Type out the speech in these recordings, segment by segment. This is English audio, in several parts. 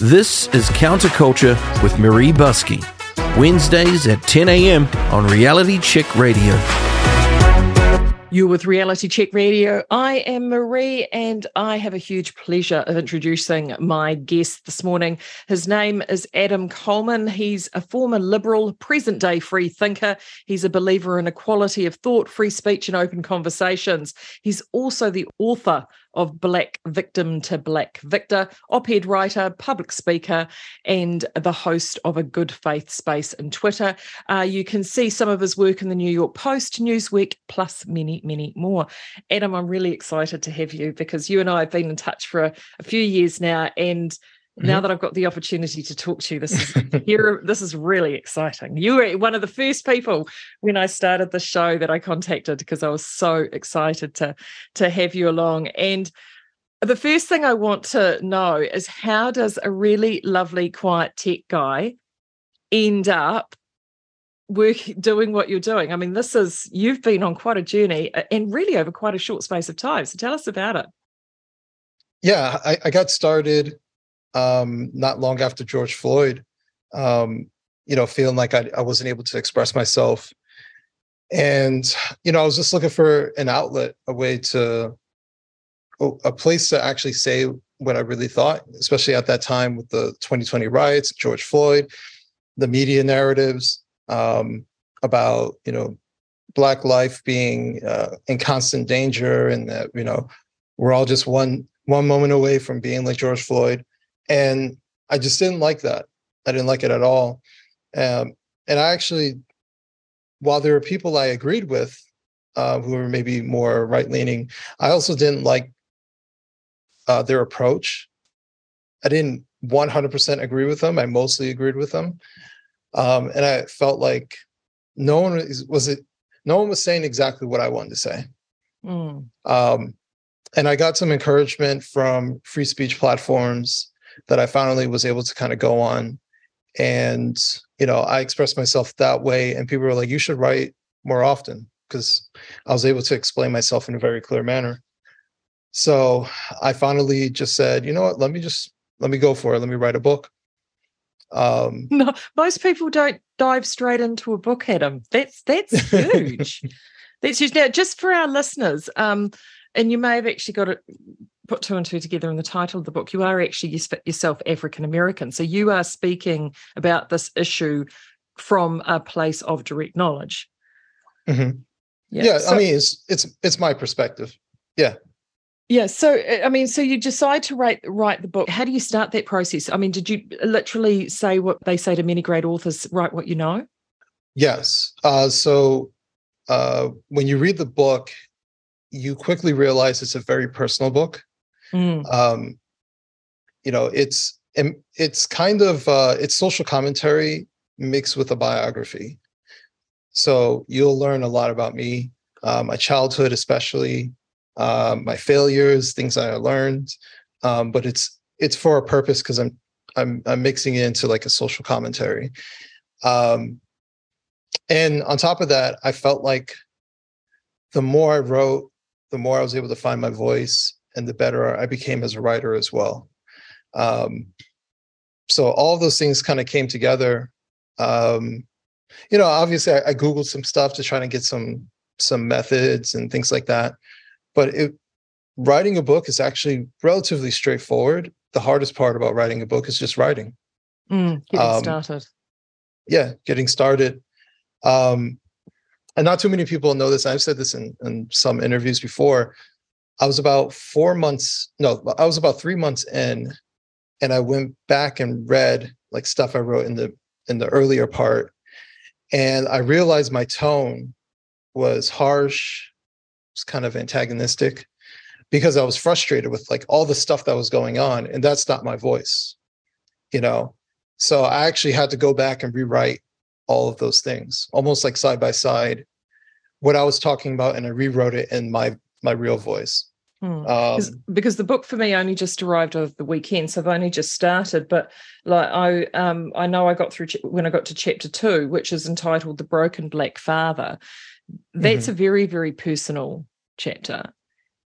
This is Counterculture with Maree Buscke. Wednesdays at 10 a.m. on Reality Check Radio. You're with Reality Check Radio. I am Maree, and I have a huge pleasure of introducing my guest this morning. His name is Adam Coleman. He's a former Liberal, present day free thinker. He's a believer in equality of thought, free speech, and open conversations. He's also the author of Black Victim to Black Victor, op ed writer, public speaker, and the host of a good faith space in Twitter. Uh, you can see some of his work in the New York Post, Newsweek, plus many, many more. Adam, I'm really excited to have you because you and I have been in touch for a, a few years now. And now mm-hmm. that I've got the opportunity to talk to you, this is here. This is really exciting. You were one of the first people when I started the show that I contacted because I was so excited to to have you along. And the first thing I want to know is how does a really lovely, quiet tech guy end up work doing what you're doing? I mean, this is you've been on quite a journey and really over quite a short space of time. So tell us about it. Yeah, I, I got started um, not long after George Floyd, um, you know, feeling like I, I wasn't able to express myself. And, you know, I was just looking for an outlet, a way to, a place to actually say what I really thought, especially at that time with the 2020 riots, George Floyd, the media narratives um, about, you know, Black life being uh, in constant danger and that, you know, we're all just one one moment away from being like George Floyd and I just didn't like that. I didn't like it at all. Um, and I actually, while there were people I agreed with uh, who were maybe more right leaning, I also didn't like uh, their approach. I didn't 100% agree with them. I mostly agreed with them. Um, and I felt like no one was, was it, no one was saying exactly what I wanted to say. Mm. Um, and I got some encouragement from free speech platforms that I finally was able to kind of go on. And, you know, I expressed myself that way. And people were like, you should write more often because I was able to explain myself in a very clear manner. So I finally just said, you know what, let me just let me go for it. Let me write a book. Um no, most people don't dive straight into a book, Adam. That's that's huge. that's huge. Now, just for our listeners, um, and you may have actually got it put two and two together in the title of the book, you are actually yourself African American. So you are speaking about this issue from a place of direct knowledge. Mm-hmm. Yeah, yeah so, I mean, it's it's it's my perspective. Yeah. Yeah. So I mean, so you decide to write write the book. How do you start that process? I mean, did you literally say what they say to many great authors? Write what you know. Yes. Uh, so uh, when you read the book, you quickly realize it's a very personal book. Mm. Um, you know, it's it's kind of uh, it's social commentary mixed with a biography. So you'll learn a lot about me, uh, my childhood, especially uh, my failures, things I learned. Um, but it's it's for a purpose because I'm I'm I'm mixing it into like a social commentary. Um, and on top of that, I felt like the more I wrote, the more I was able to find my voice and the better I became as a writer as well. Um, so all those things kind of came together. Um, you know, obviously I, I, Googled some stuff to try to get some some methods and things like that. But it, writing a book is actually relatively straightforward. The hardest part about writing a book is just writing. Mm, getting um, started. Yeah, getting started. Um, and not too many people know this. I've said this in, in some interviews before. I was about four months, no, I was about three months in, and I went back and read like stuff I wrote in the in the earlier part, and I realized my tone was harsh, was kind of antagonistic, because I was frustrated with like all the stuff that was going on, and that's not my voice, you know. So I actually had to go back and rewrite all of those things, almost like side by side, what I was talking about, and I rewrote it in my my real voice. Hmm. Um, because the book for me only just arrived over the weekend, so I've only just started. But like I, um, I know I got through ch- when I got to chapter two, which is entitled "The Broken Black Father." That's mm-hmm. a very, very personal chapter.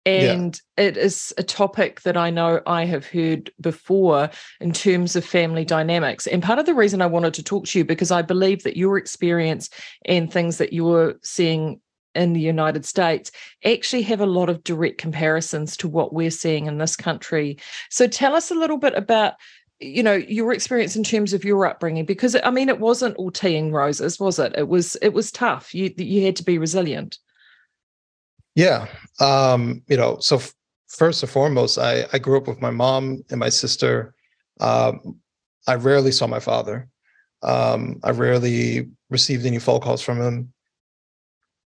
And yeah. it is a topic that I know I have heard before in terms of family dynamics. And part of the reason I wanted to talk to you, because I believe that your experience and things that you're seeing in the United States actually have a lot of direct comparisons to what we're seeing in this country. So tell us a little bit about you know your experience in terms of your upbringing because i mean it wasn't all tea and roses was it? It was it was tough. You you had to be resilient. Yeah um you know so f- first and foremost i i grew up with my mom and my sister. Um i rarely saw my father. Um i rarely received any phone calls from him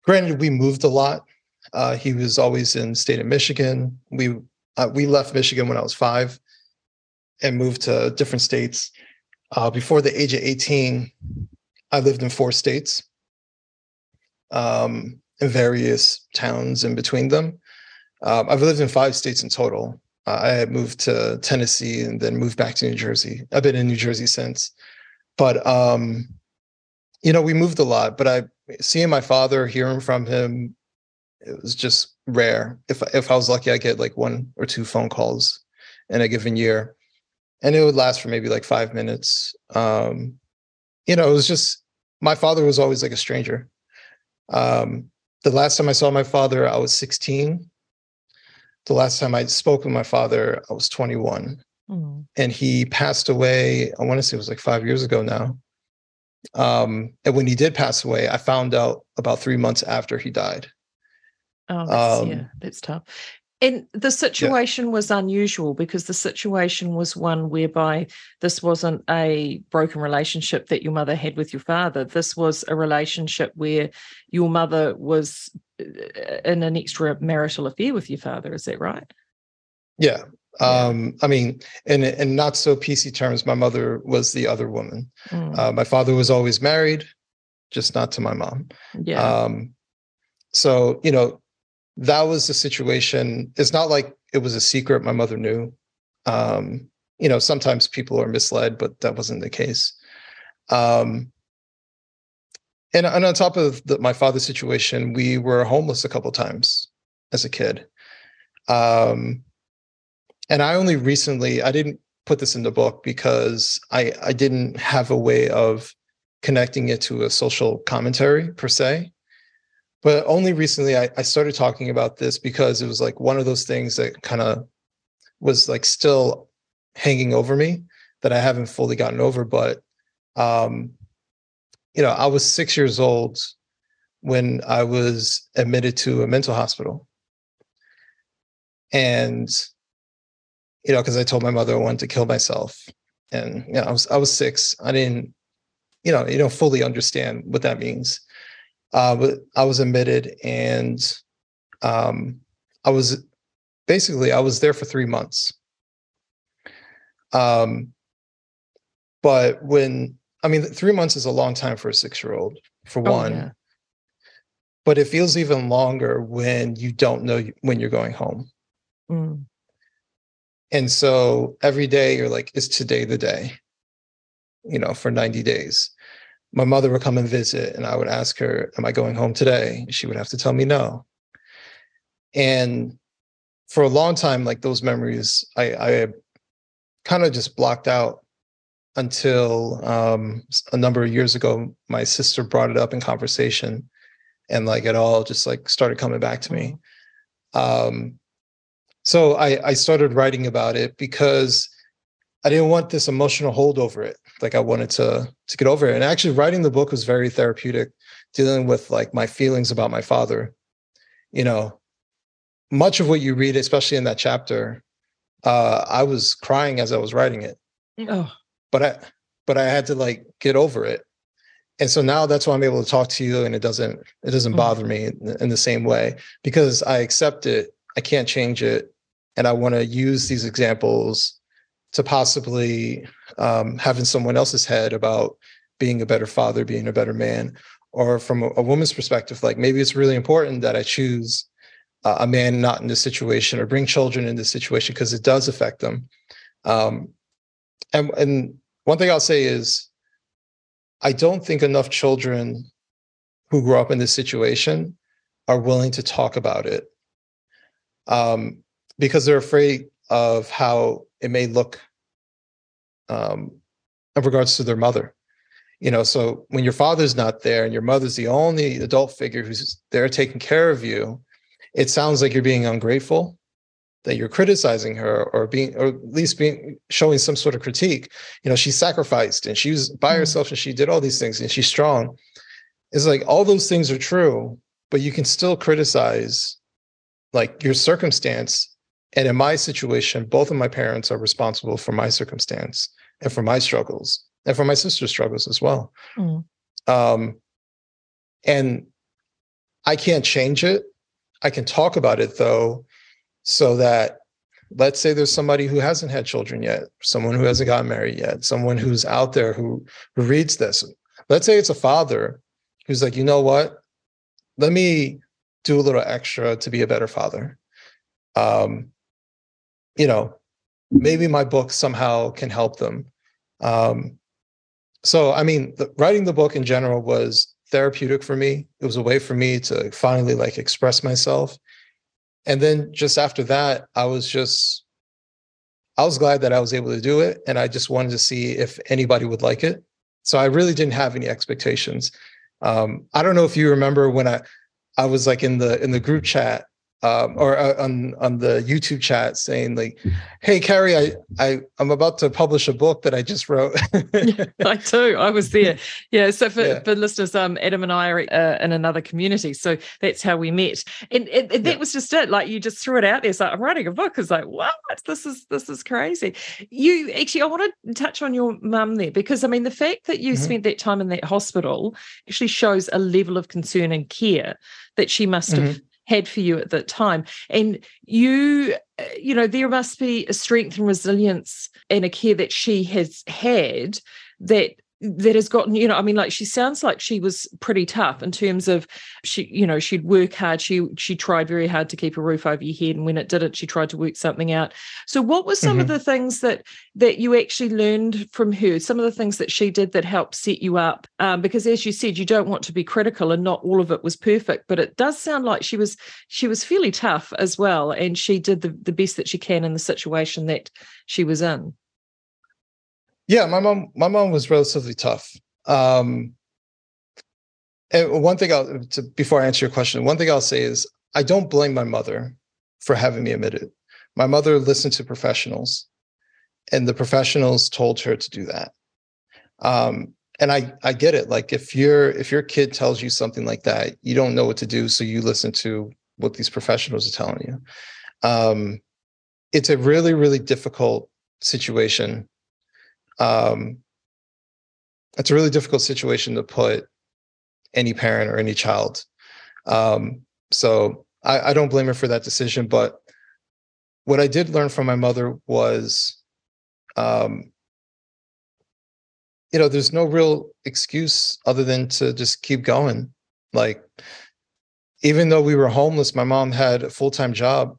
granted we moved a lot uh he was always in state of michigan we uh, we left michigan when i was five and moved to different states. Uh, before the age of 18, I lived in four states, um, in various towns in between them. Um, I've lived in five states in total. Uh, I had moved to Tennessee and then moved back to New Jersey. I've been in New Jersey since. But um, you know, we moved a lot. But I seeing my father, hearing from him, it was just rare. If if I was lucky, I get like one or two phone calls in a given year and it would last for maybe like five minutes. Um, you know, it was just my father was always like a stranger. Um, the last time I saw my father, I was 16. The last time I spoke with my father, I was 21. Mm-hmm. And he passed away, I want to say it was like five years ago now. Um, and when he did pass away, I found out about three months after he died. Oh, that's, um, yeah, that's tough. And the situation yeah. was unusual because the situation was one whereby this wasn't a broken relationship that your mother had with your father. This was a relationship where your mother was uh, in an extramarital affair with your father. Is that right? Yeah. Um, I mean, in in not so PC terms, my mother was the other woman. Mm. Uh, my father was always married, just not to my mom. Yeah. Um, so you know, that was the situation. It's not like it was a secret my mother knew. Um, you know, sometimes people are misled, but that wasn't the case. Um, and, and on top of the, my father's situation, we were homeless a couple times as a kid. Um, and I only recently, I didn't put this in the book because I, I didn't have a way of connecting it to a social commentary per se but only recently I, I started talking about this because it was like one of those things that kind of was like still hanging over me that I haven't fully gotten over. But um, you know, I was six years old when I was admitted to a mental hospital. And, you know, because I told my mother I wanted to kill myself. And you know, I was I was six. I didn't, you know, you don't fully understand what that means uh, I was admitted and um, I was basically I was there for three months. Um, but when I mean, three months is a long time for a six-year-old, for oh, one. Yeah. But it feels even longer when you don't know when you're going home. Mm. And so every day you're like, is today the day? You know, for 90 days my mother would come and visit and I would ask her, Am I going home today? She would have to tell me no. And for a long time, like those memories, I, I kind of just blocked out until um, a number of years ago, my sister brought it up in conversation and like it all just like started coming back to me. Mm-hmm. Um, so I, I started writing about it because I didn't want this emotional hold over it. Like I wanted to to get over it. And actually writing the book was very therapeutic, dealing with like my feelings about my father. You know, much of what you read, especially in that chapter, uh, I was crying as I was writing it. Oh. But I but I had to like get over it. And so now that's why I'm able to talk to you and it doesn't it doesn't mm. bother me in, in the same way because I accept it. I can't change it. And I want to use these examples to possibly um, in someone else's head about being a better father, being a better man, or from a, a woman's perspective, like maybe it's really important that I choose uh, a man not in this situation or bring children in this situation because it does affect them. Um, and, and one thing I'll say is, I don't think enough children who grow up in this situation are willing to talk about it. um, because they're afraid of how it may look um, in regards to their mother. You know, so when your father's not there and your mother's the only adult figure who's there taking care of you, it sounds like you're being ungrateful, that you're criticizing her or being, or at least being showing some sort of critique. You know, she sacrificed and she was by mm-hmm. herself and she did all these things and she's strong. It's like all those things are true, but you can still criticize like your circumstance. And in my situation, both of my parents are responsible for my circumstance and for my struggles and for my sister's struggles as well. Mm. Um, and I can't change it. I can talk about it though, so that let's say there's somebody who hasn't had children yet, someone who hasn't gotten married yet, someone who's out there who, who reads this. Let's say it's a father who's like, you know what? Let me do a little extra to be a better father. Um, you know, maybe my book somehow can help them. Um, so, I mean, the, writing the book in general was therapeutic for me. It was a way for me to finally like express myself. And then just after that, I was just, I was glad that I was able to do it. And I just wanted to see if anybody would like it. So I really didn't have any expectations. Um, I don't know if you remember when I, I was like in the in the group chat um, or uh, on on the YouTube chat saying like, "Hey, Carrie, I I I'm about to publish a book that I just wrote." I too. I was there. Yeah. So for, yeah. for listeners, um, Adam and I are uh, in another community, so that's how we met, and, and, and that yeah. was just it. Like you just threw it out there. So I'm writing a book. It's like, what? This is this is crazy. You actually, I want to touch on your mum there because I mean, the fact that you mm-hmm. spent that time in that hospital actually shows a level of concern and care that she must mm-hmm. have had for you at that time. And you, you know, there must be a strength and resilience and a care that she has had that that has gotten you know i mean like she sounds like she was pretty tough in terms of she you know she'd work hard she she tried very hard to keep a roof over your head and when it didn't she tried to work something out. So what were some mm-hmm. of the things that that you actually learned from her? Some of the things that she did that helped set you up? Um, because as you said you don't want to be critical and not all of it was perfect but it does sound like she was she was fairly tough as well and she did the, the best that she can in the situation that she was in yeah, my mom, my mom was relatively tough. Um, and one thing I'll to, before I answer your question, one thing I'll say is I don't blame my mother for having me admitted. My mother listened to professionals, and the professionals told her to do that. Um, and I I get it. Like if your if your kid tells you something like that, you don't know what to do, so you listen to what these professionals are telling you. Um, it's a really really difficult situation um, it's a really difficult situation to put any parent or any child. Um, so I, I don't blame her for that decision. But what I did learn from my mother was, um, you know, there's no real excuse other than to just keep going. Like, even though we were homeless, my mom had a full time job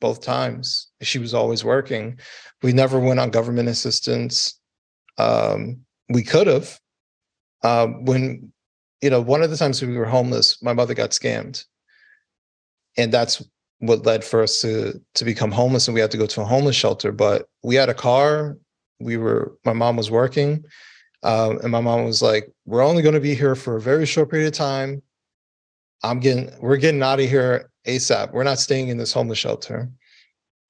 both times. She was always working. We never went on government assistance. Um, we could have. Um, when, you know, one of the times we were homeless, my mother got scammed. And that's what led for us to to become homeless and we had to go to a homeless shelter. But we had a car. We were, my mom was working. Um, and my mom was like, we're only going to be here for a very short period of time. I'm getting, we're getting out of here ASAP. We're not staying in this homeless shelter.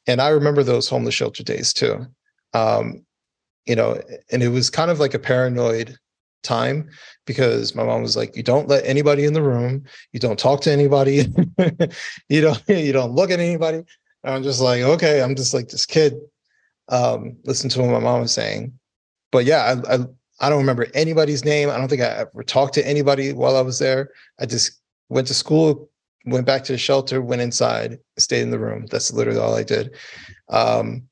And I remember those homeless shelter days too. Um, you know, and it was kind of like a paranoid time because my mom was like, you don't let anybody in the room, you don't talk to anybody, you don't you don't look at anybody. And I'm just like, okay, I'm just like this kid. Um, listen to what my mom was saying. But yeah, I, I I don't remember anybody's name. I don't think I ever talked to anybody while I was there. I just went to school, went back to the shelter, went inside, stayed in the room. That's literally all I did. Um,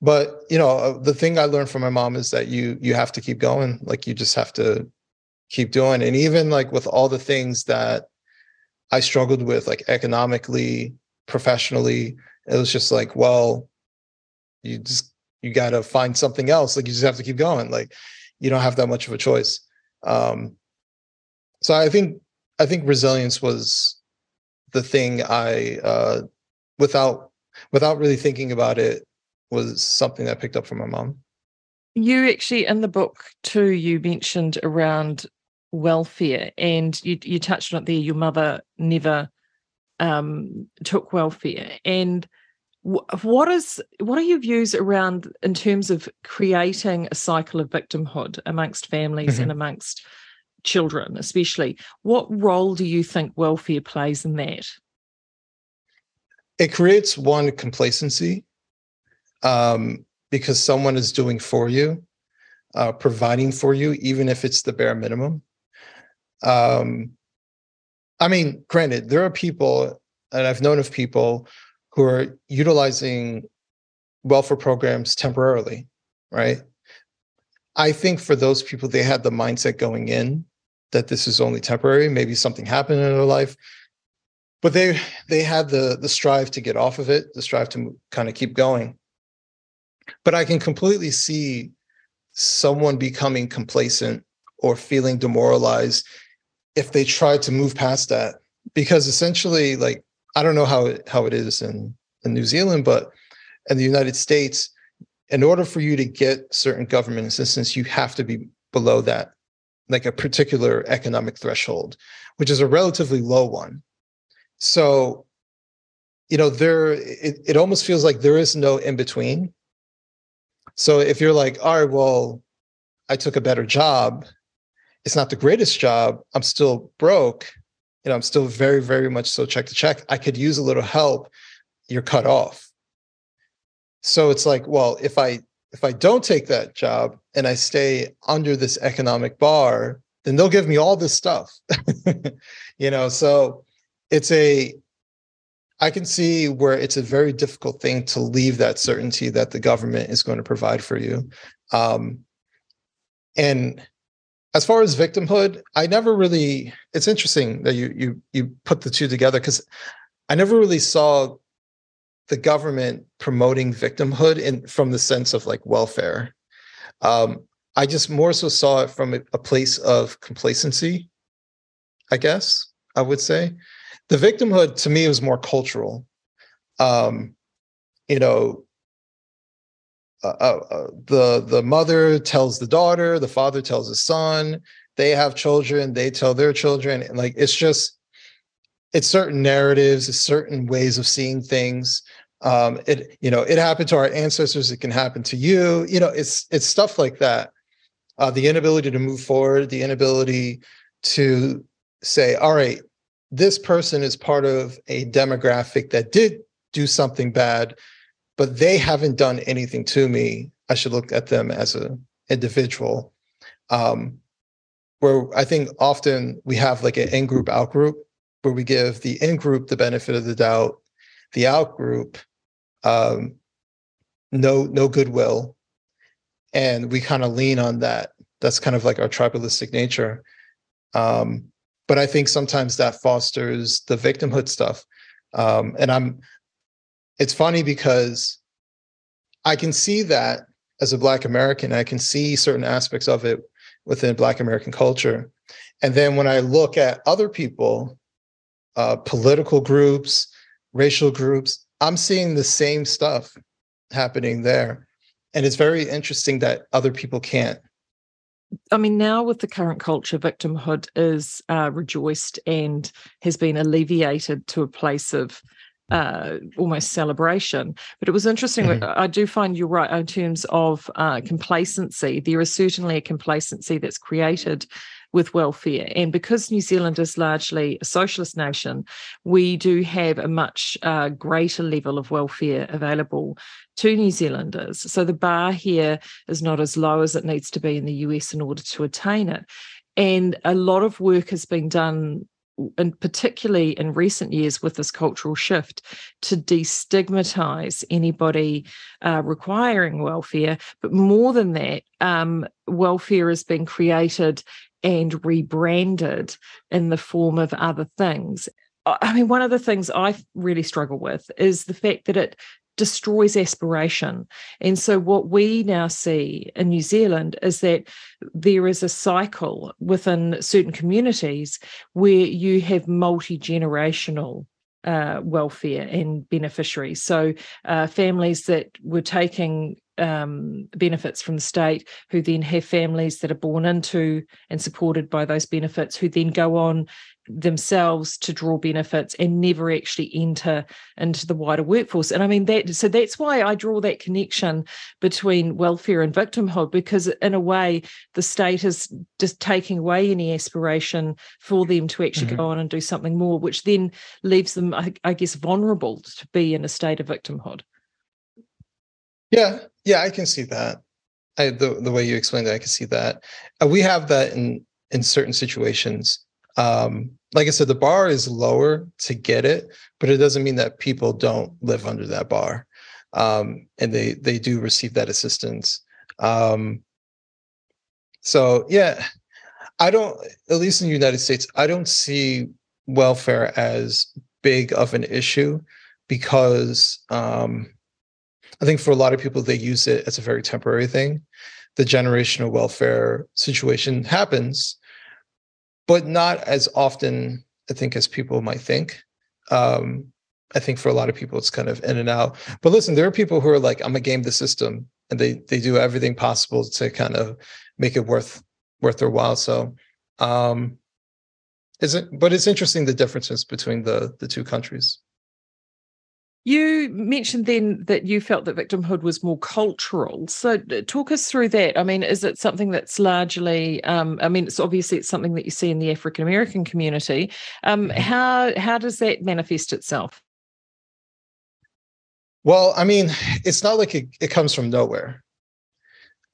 but you know uh, the thing i learned from my mom is that you you have to keep going. Like you just have to keep doing. And even like with all the things that i struggled with like economically professionally it was just like well you just you got to find something else. Like you just have to keep going. Like you don't have that much of a choice. Um so i think i think resilience was the thing i uh without without really thinking about it was something that I picked up from my mom. You actually in the book too, you mentioned around welfare and you you touched on it there, your mother never um, took welfare. And what is what are your views around in terms of creating a cycle of victimhood amongst families mm-hmm. and amongst children especially what role do you think welfare plays in that it creates one complacency um, because someone is doing for you uh, providing for you even if it's the bare minimum um, i mean granted there are people and i've known of people who are utilizing welfare programs temporarily, right? I think for those people, they had the mindset going in that this is only temporary. Maybe something happened in their life, but they they had the the strive to get off of it, the strive to kind of keep going. But I can completely see someone becoming complacent or feeling demoralized if they try to move past that, because essentially, like I don't know how it, how it is in, in New Zealand, but in the United States, in order for you to get certain government assistance, you have to be below that, like a particular economic threshold, which is a relatively low one. So, you know, there it, it almost feels like there is no in between. So if you're like, all right, well, I took a better job, it's not the greatest job, I'm still broke you know, I'm still very, very much so check to check. I could use a little help. You're cut off. So it's like, well, if I if I don't take that job and I stay under this economic bar, then they'll give me all this stuff. you know, so it's a I can see where it's a very difficult thing to leave that certainty that the government is going to provide for you. Um, and as far as victimhood, I never really. It's interesting that you you you put the two together because I never really saw the government promoting victimhood in from the sense of like welfare. Um, I just more so saw it from a, a place of complacency. I guess I would say the victimhood to me was more cultural. Um, you know, uh, uh, uh, the the mother tells the daughter, the father tells the son. They have children, they tell their children, and like it's just it's certain narratives, it's certain ways of seeing things. Um, it you know it happened to our ancestors, it can happen to you. You know, it's it's stuff like that. Uh, the inability to move forward, the inability to say, all right, this person is part of a demographic that did do something bad but they haven't done anything to me. I should look at them as an individual. Um, where I think often we have like an in group, out group, where we give the in group the benefit of the doubt, the out group um, no no goodwill, and we kind of lean on that. That's kind of like our tribalistic nature. Um, but I think sometimes that fosters the victimhood stuff. Um, and I'm it's funny because I can see that as a Black American, I can see certain aspects of it within Black American culture. And then when I look at other people, uh, political groups, racial groups, I'm seeing the same stuff happening there. And it's very interesting that other people can't. I mean, now with the current culture, victimhood is uh, rejoiced and has been alleviated to a place of uh, almost celebration. But it was interesting. Mm-hmm. I do find you're right in terms of uh, complacency. There is certainly a complacency that's created with welfare. And because New Zealand is largely a socialist nation, we do have a much uh, greater level of welfare available to New Zealanders. So the bar here is not as low as it needs to be in the US in order to attain it. And a lot of work has been done and particularly in recent years with this cultural shift, to destigmatize anybody uh, requiring welfare. But more than that, um, welfare has been created and rebranded in the form of other things. I mean, one of the things I really struggle with is the fact that it destroys aspiration. And so, what we now see in New Zealand is that there is a cycle within certain communities where you have multi generational uh, welfare and beneficiaries. So, uh, families that were taking um, benefits from the state, who then have families that are born into and supported by those benefits, who then go on themselves to draw benefits and never actually enter into the wider workforce. And I mean that so that's why I draw that connection between welfare and victimhood, because in a way the state is just taking away any aspiration for them to actually mm-hmm. go on and do something more, which then leaves them, I, I guess, vulnerable to be in a state of victimhood. Yeah, yeah, I can see that. I, the the way you explained it, I can see that. Uh, we have that in in certain situations. Um, like I said, the bar is lower to get it, but it doesn't mean that people don't live under that bar, um, and they they do receive that assistance. Um, so yeah, I don't. At least in the United States, I don't see welfare as big of an issue because um, I think for a lot of people, they use it as a very temporary thing. The generational welfare situation happens, but not as often, I think, as people might think. Um, I think for a lot of people, it's kind of in and out. But listen, there are people who are like, I'm gonna game the system, and they they do everything possible to kind of make it worth worth their while. So, um, is it? But it's interesting the differences between the the two countries. You mentioned then that you felt that victimhood was more cultural. So, talk us through that. I mean, is it something that's largely? Um, I mean, it's obviously it's something that you see in the African American community. Um, mm-hmm. how how does that manifest itself? Well, I mean, it's not like it, it comes from nowhere.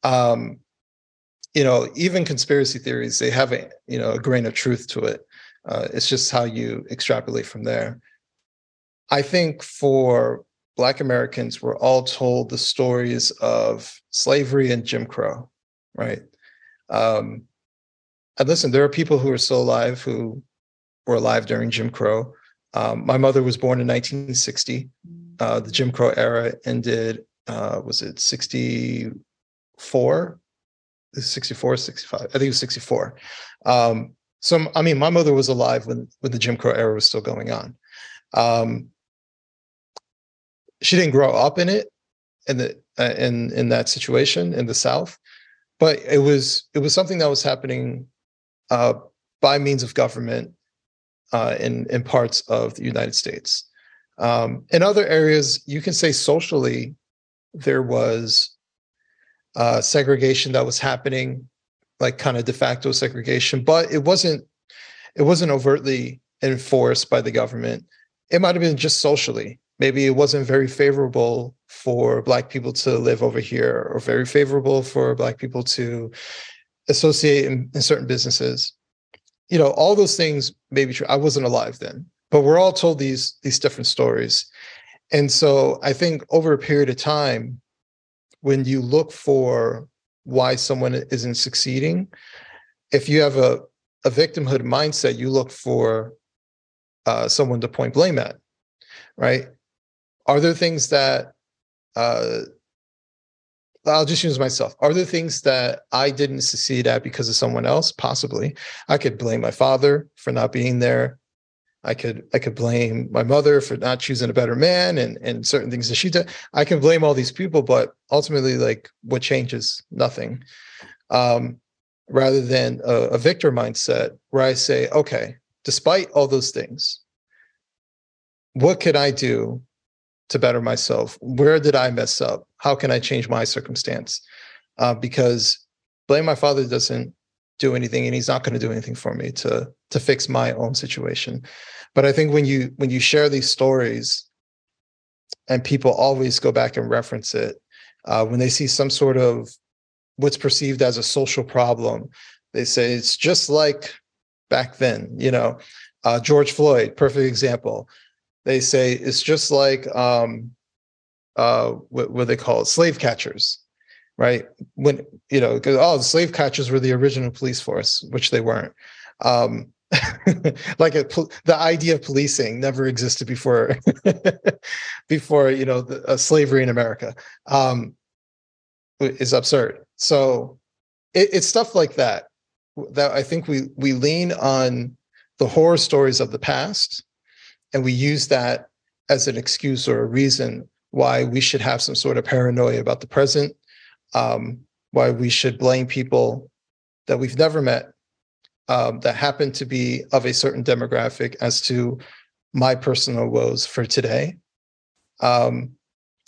Um, you know, even conspiracy theories they have a you know a grain of truth to it. Uh, it's just how you extrapolate from there. I think for Black Americans, we're all told the stories of slavery and Jim Crow, right? Um, and listen, there are people who are still alive who were alive during Jim Crow. Um, my mother was born in 1960. Uh, the Jim Crow era ended, uh, was it 64? 64, 65? I think it was 64. Um, so, I mean, my mother was alive when, when the Jim Crow era was still going on. Um, she didn't grow up in it in the uh, in in that situation in the South, but it was it was something that was happening uh, by means of government uh, in in parts of the United States. Um, in other areas, you can say socially, there was uh, segregation that was happening, like kind of de facto segregation, but it wasn't it wasn't overtly enforced by the government. It might have been just socially maybe it wasn't very favorable for black people to live over here or very favorable for black people to associate in, in certain businesses. You know all those things may be true. I wasn't alive then but we're all told these these different stories. And so i think over a period of time when you look for why someone isn't succeeding if you have a, a victimhood mindset you look for uh, someone to point blame at right are there things that uh, I'll just use myself. Are there things that I didn't succeed at because of someone else? Possibly. I could blame my father for not being there. I could I could blame my mother for not choosing a better man and and certain things that she did. I can blame all these people, but ultimately, like what changes? Nothing. Um, rather than a, a victor mindset where I say, okay, despite all those things, what could I do to better myself? Where did I mess up? How can I change my circumstance? Uh, because blame my father doesn't do anything, and he's not going to do anything for me to to fix my own situation. But I think when you when you share these stories, and people always go back and reference it uh, when they see some sort of what's perceived as a social problem, they say it's just like back then. You know, uh, George Floyd, perfect example they say it's just like um, uh, what, what they call it, slave catchers, right? When you know, oh, the slave catchers were the original police force, which they weren't. Um, like a, the idea of policing never existed before before you know the, uh, slavery in America um, is absurd. So it, it's stuff like that that I think we we lean on the horror stories of the past and we use that as an excuse or a reason why we should have some sort of paranoia about the present, um, why we should blame people that we've never met um, that happen to be of a certain demographic as to my personal woes for today. Um,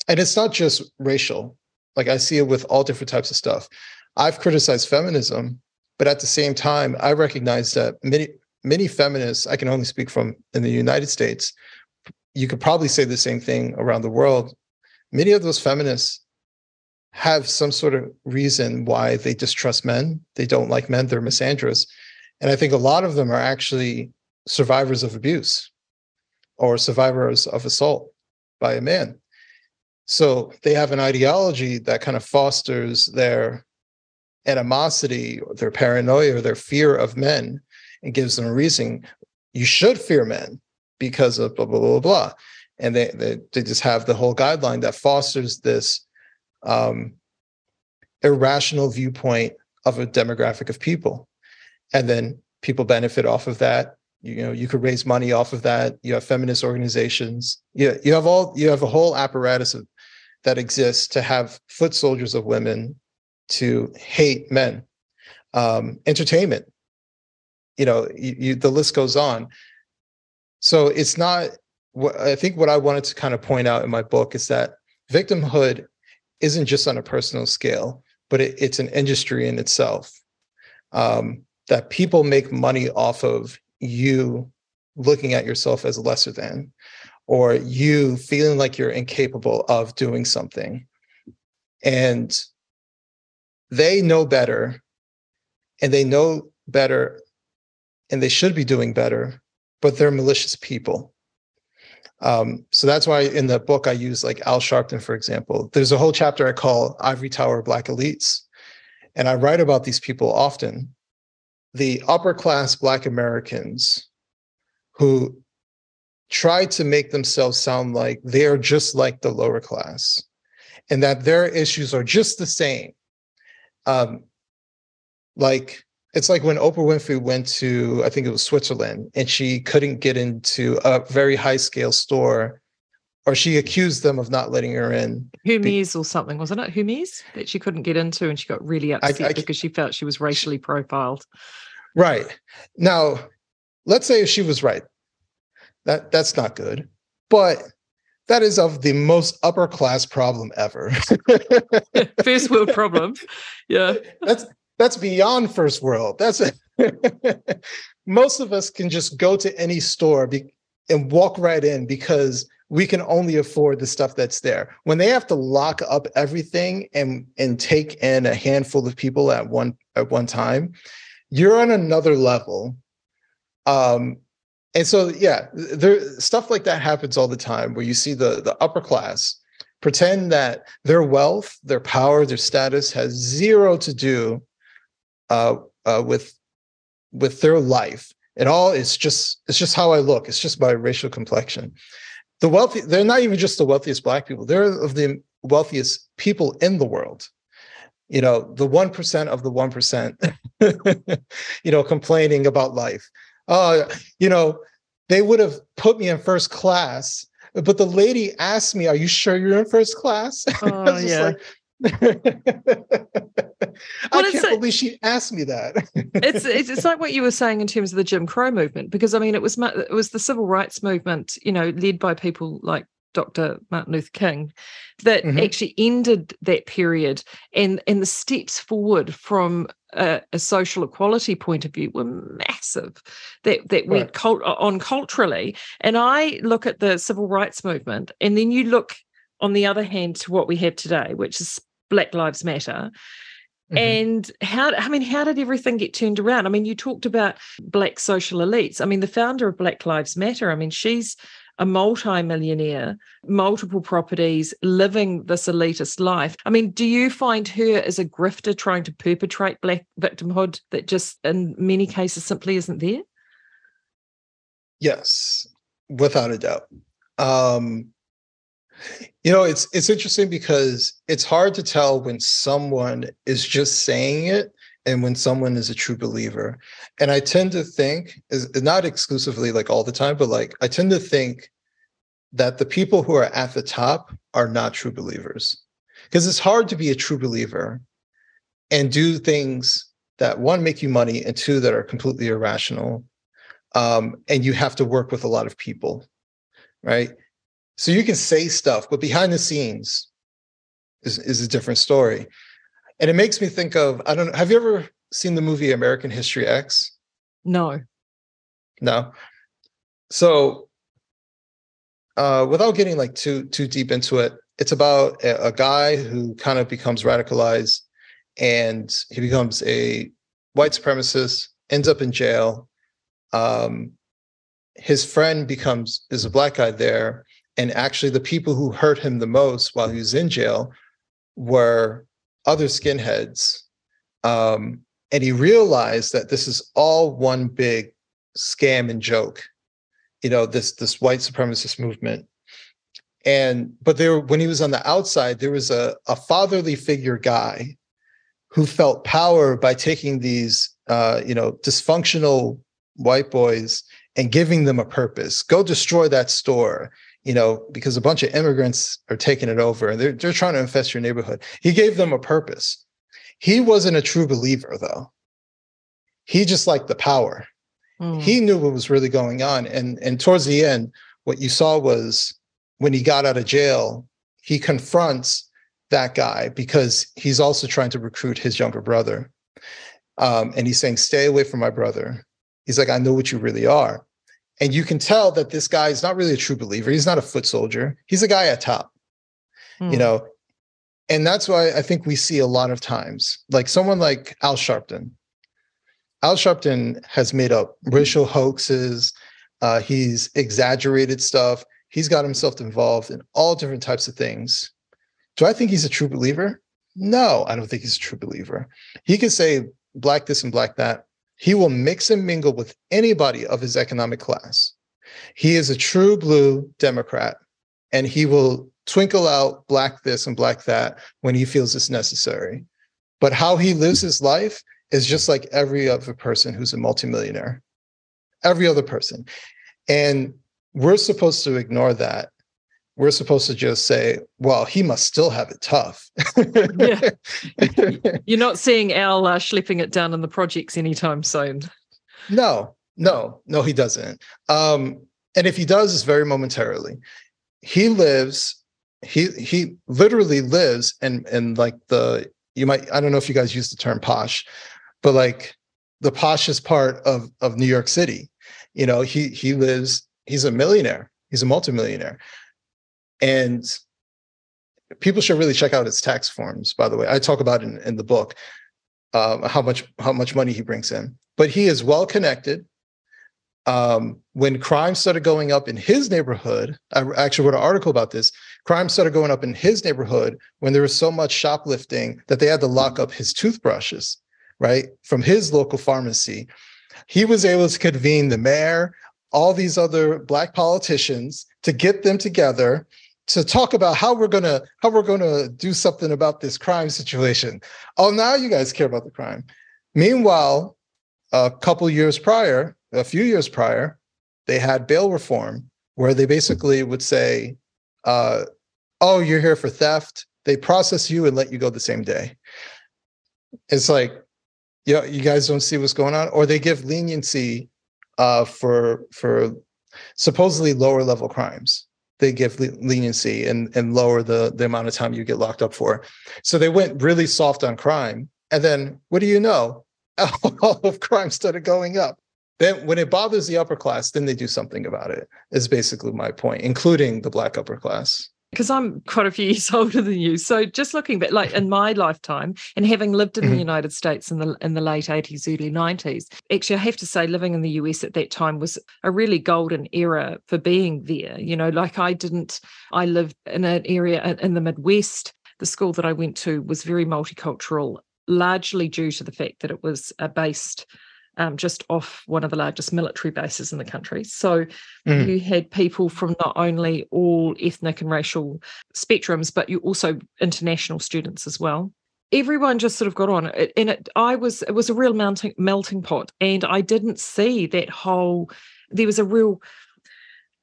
and it's not just racial. Like I see it with all different types of stuff. I've criticized feminism, but at the same time, I recognize that many many feminists, I can only speak from in the United States, you could probably say the same thing around the world. Many of those feminists have some sort of reason why they distrust men. They don't like men. They're misandrous. And I think a lot of them are actually survivors of abuse or survivors of assault by a man. So they have an ideology that kind of fosters their animosity their paranoia or their fear of men and gives them a reason you should fear men because of blah blah blah blah and they they, they just have the whole guideline that fosters this um, irrational viewpoint of a demographic of people. And then people benefit off of that. You know you could raise money off of that. You have feminist organizations. You, you have all you have a whole apparatus of, that exists to have foot soldiers of women to hate men. Um, entertainment you know you, you, the list goes on. So it's not what i think what i wanted to kind of point out in my book is that victimhood isn't just on a personal scale but it, it's an industry in itself um, that people make money off of you looking at yourself as lesser than or you feeling like you're incapable of doing something. And they know better and they know better and they should be doing better, but they're malicious people. Um, so that's why in the book I use like Al Sharpton, for example. There's a whole chapter I call Ivory Tower Black Elites. And I write about these people often. The upper class Black Americans who try to make themselves sound like they are just like the lower class and that their issues are just the same. Um, like it's like when Oprah Winfrey went to, I think it was Switzerland, and she couldn't get into a very high scale store, or she accused them of not letting her in. Hermes or something, wasn't it? Hermes that she couldn't get into, and she got really upset I, I, because she felt she was racially profiled. Right. Now, let's say she was right. That that's not good. But that is of the most upper class problem ever. First world problem. Yeah. That's that's beyond first world. That's most of us can just go to any store be, and walk right in because we can only afford the stuff that's there. When they have to lock up everything and and take in a handful of people at one at one time, you're on another level. Um, and so yeah, there stuff like that happens all the time where you see the the upper class pretend that their wealth, their power, their status has zero to do uh, uh, with with their life. It all is just it's just how I look. It's just my racial complexion. The wealthy, they're not even just the wealthiest black people. They're of the wealthiest people in the world. You know, the one percent of the one percent. you know, complaining about life. Uh, you know, they would have put me in first class but the lady asked me, "Are you sure you're in first class?" Oh, yeah. Like, I can't believe she asked me that. it's, it's it's like what you were saying in terms of the Jim Crow movement, because I mean, it was it was the civil rights movement, you know, led by people like Dr. Martin Luther King, that mm-hmm. actually ended that period, and and the steps forward from a, a social equality point of view were massive. That that went cult, on culturally, and I look at the civil rights movement, and then you look on the other hand to what we have today, which is Black Lives Matter. Mm-hmm. And how, I mean, how did everything get turned around? I mean, you talked about Black social elites. I mean, the founder of Black Lives Matter, I mean, she's a multi-millionaire, multiple properties, living this elitist life. I mean, do you find her as a grifter trying to perpetrate black victimhood that just in many cases simply isn't there? Yes, without a doubt. Um, you know, it's it's interesting because it's hard to tell when someone is just saying it and when someone is a true believer. And I tend to think is not exclusively like all the time, but like I tend to think that the people who are at the top are not true believers. Because it's hard to be a true believer and do things that one make you money and two that are completely irrational. Um, and you have to work with a lot of people, right? So you can say stuff, but behind the scenes is, is a different story. And it makes me think of I don't know, have you ever seen the movie American History X? No. No. So uh without getting like too too deep into it, it's about a, a guy who kind of becomes radicalized and he becomes a white supremacist, ends up in jail. Um his friend becomes is a black guy there and actually the people who hurt him the most while he was in jail were other skinheads. Um, and he realized that this is all one big scam and joke you know this this white supremacist movement. And but there when he was on the outside there was a, a fatherly figure guy who felt power by taking these uh, you know dysfunctional white boys and giving them a purpose. Go destroy that store you know, because a bunch of immigrants are taking it over and they're, they're trying to infest your neighborhood. He gave them a purpose. He wasn't a true believer, though. He just liked the power. Mm. He knew what was really going on. And, and towards the end, what you saw was when he got out of jail, he confronts that guy because he's also trying to recruit his younger brother. Um, and he's saying, Stay away from my brother. He's like, I know what you really are. And you can tell that this guy is not really a true believer. He's not a foot soldier. He's a guy at top, you hmm. know. And that's why I think we see a lot of times, like someone like Al Sharpton. Al Sharpton has made up racial hoaxes. Uh, he's exaggerated stuff. He's got himself involved in all different types of things. Do I think he's a true believer? No, I don't think he's a true believer. He can say black this and black that. He will mix and mingle with anybody of his economic class. He is a true blue Democrat, and he will twinkle out black this and black that when he feels it's necessary. But how he lives his life is just like every other person who's a multimillionaire, every other person. And we're supposed to ignore that we're supposed to just say, well, he must still have it tough. yeah. You're not seeing Al uh, schlepping it down in the projects anytime soon. No, no, no, he doesn't. Um, and if he does, it's very momentarily. He lives, he he literally lives and and like the you might I don't know if you guys use the term posh, but like the poshest part of of New York City. You know, he he lives, he's a millionaire, he's a multimillionaire and people should really check out his tax forms, by the way. I talk about in, in the book uh, how much how much money he brings in. But he is well connected. Um, when crime started going up in his neighborhood, I actually wrote an article about this. Crime started going up in his neighborhood when there was so much shoplifting that they had to lock up his toothbrushes, right, from his local pharmacy. He was able to convene the mayor, all these other black politicians to get them together to talk about how we're gonna how we're gonna do something about this crime situation. Oh, now you guys care about the crime. Meanwhile, a couple years prior, a few years prior, they had bail reform where they basically would say, uh, "Oh, you're here for theft." They process you and let you go the same day. It's like, you know, you guys don't see what's going on, or they give leniency uh, for for supposedly lower level crimes they give leniency and and lower the the amount of time you get locked up for. So they went really soft on crime, and then what do you know? All of crime started going up. Then when it bothers the upper class, then they do something about it. Is basically my point, including the black upper class because I'm quite a few years older than you. So just looking back, like in my lifetime and having lived in the mm-hmm. United States in the in the late 80s, early 90s, actually I have to say living in the US at that time was a really golden era for being there. You know, like I didn't I lived in an area in the Midwest. The school that I went to was very multicultural, largely due to the fact that it was uh, based um, just off one of the largest military bases in the country. So mm. you had people from not only all ethnic and racial spectrums, but you also international students as well. everyone just sort of got on it and it i was it was a real melting melting pot and i didn't see that whole there was a real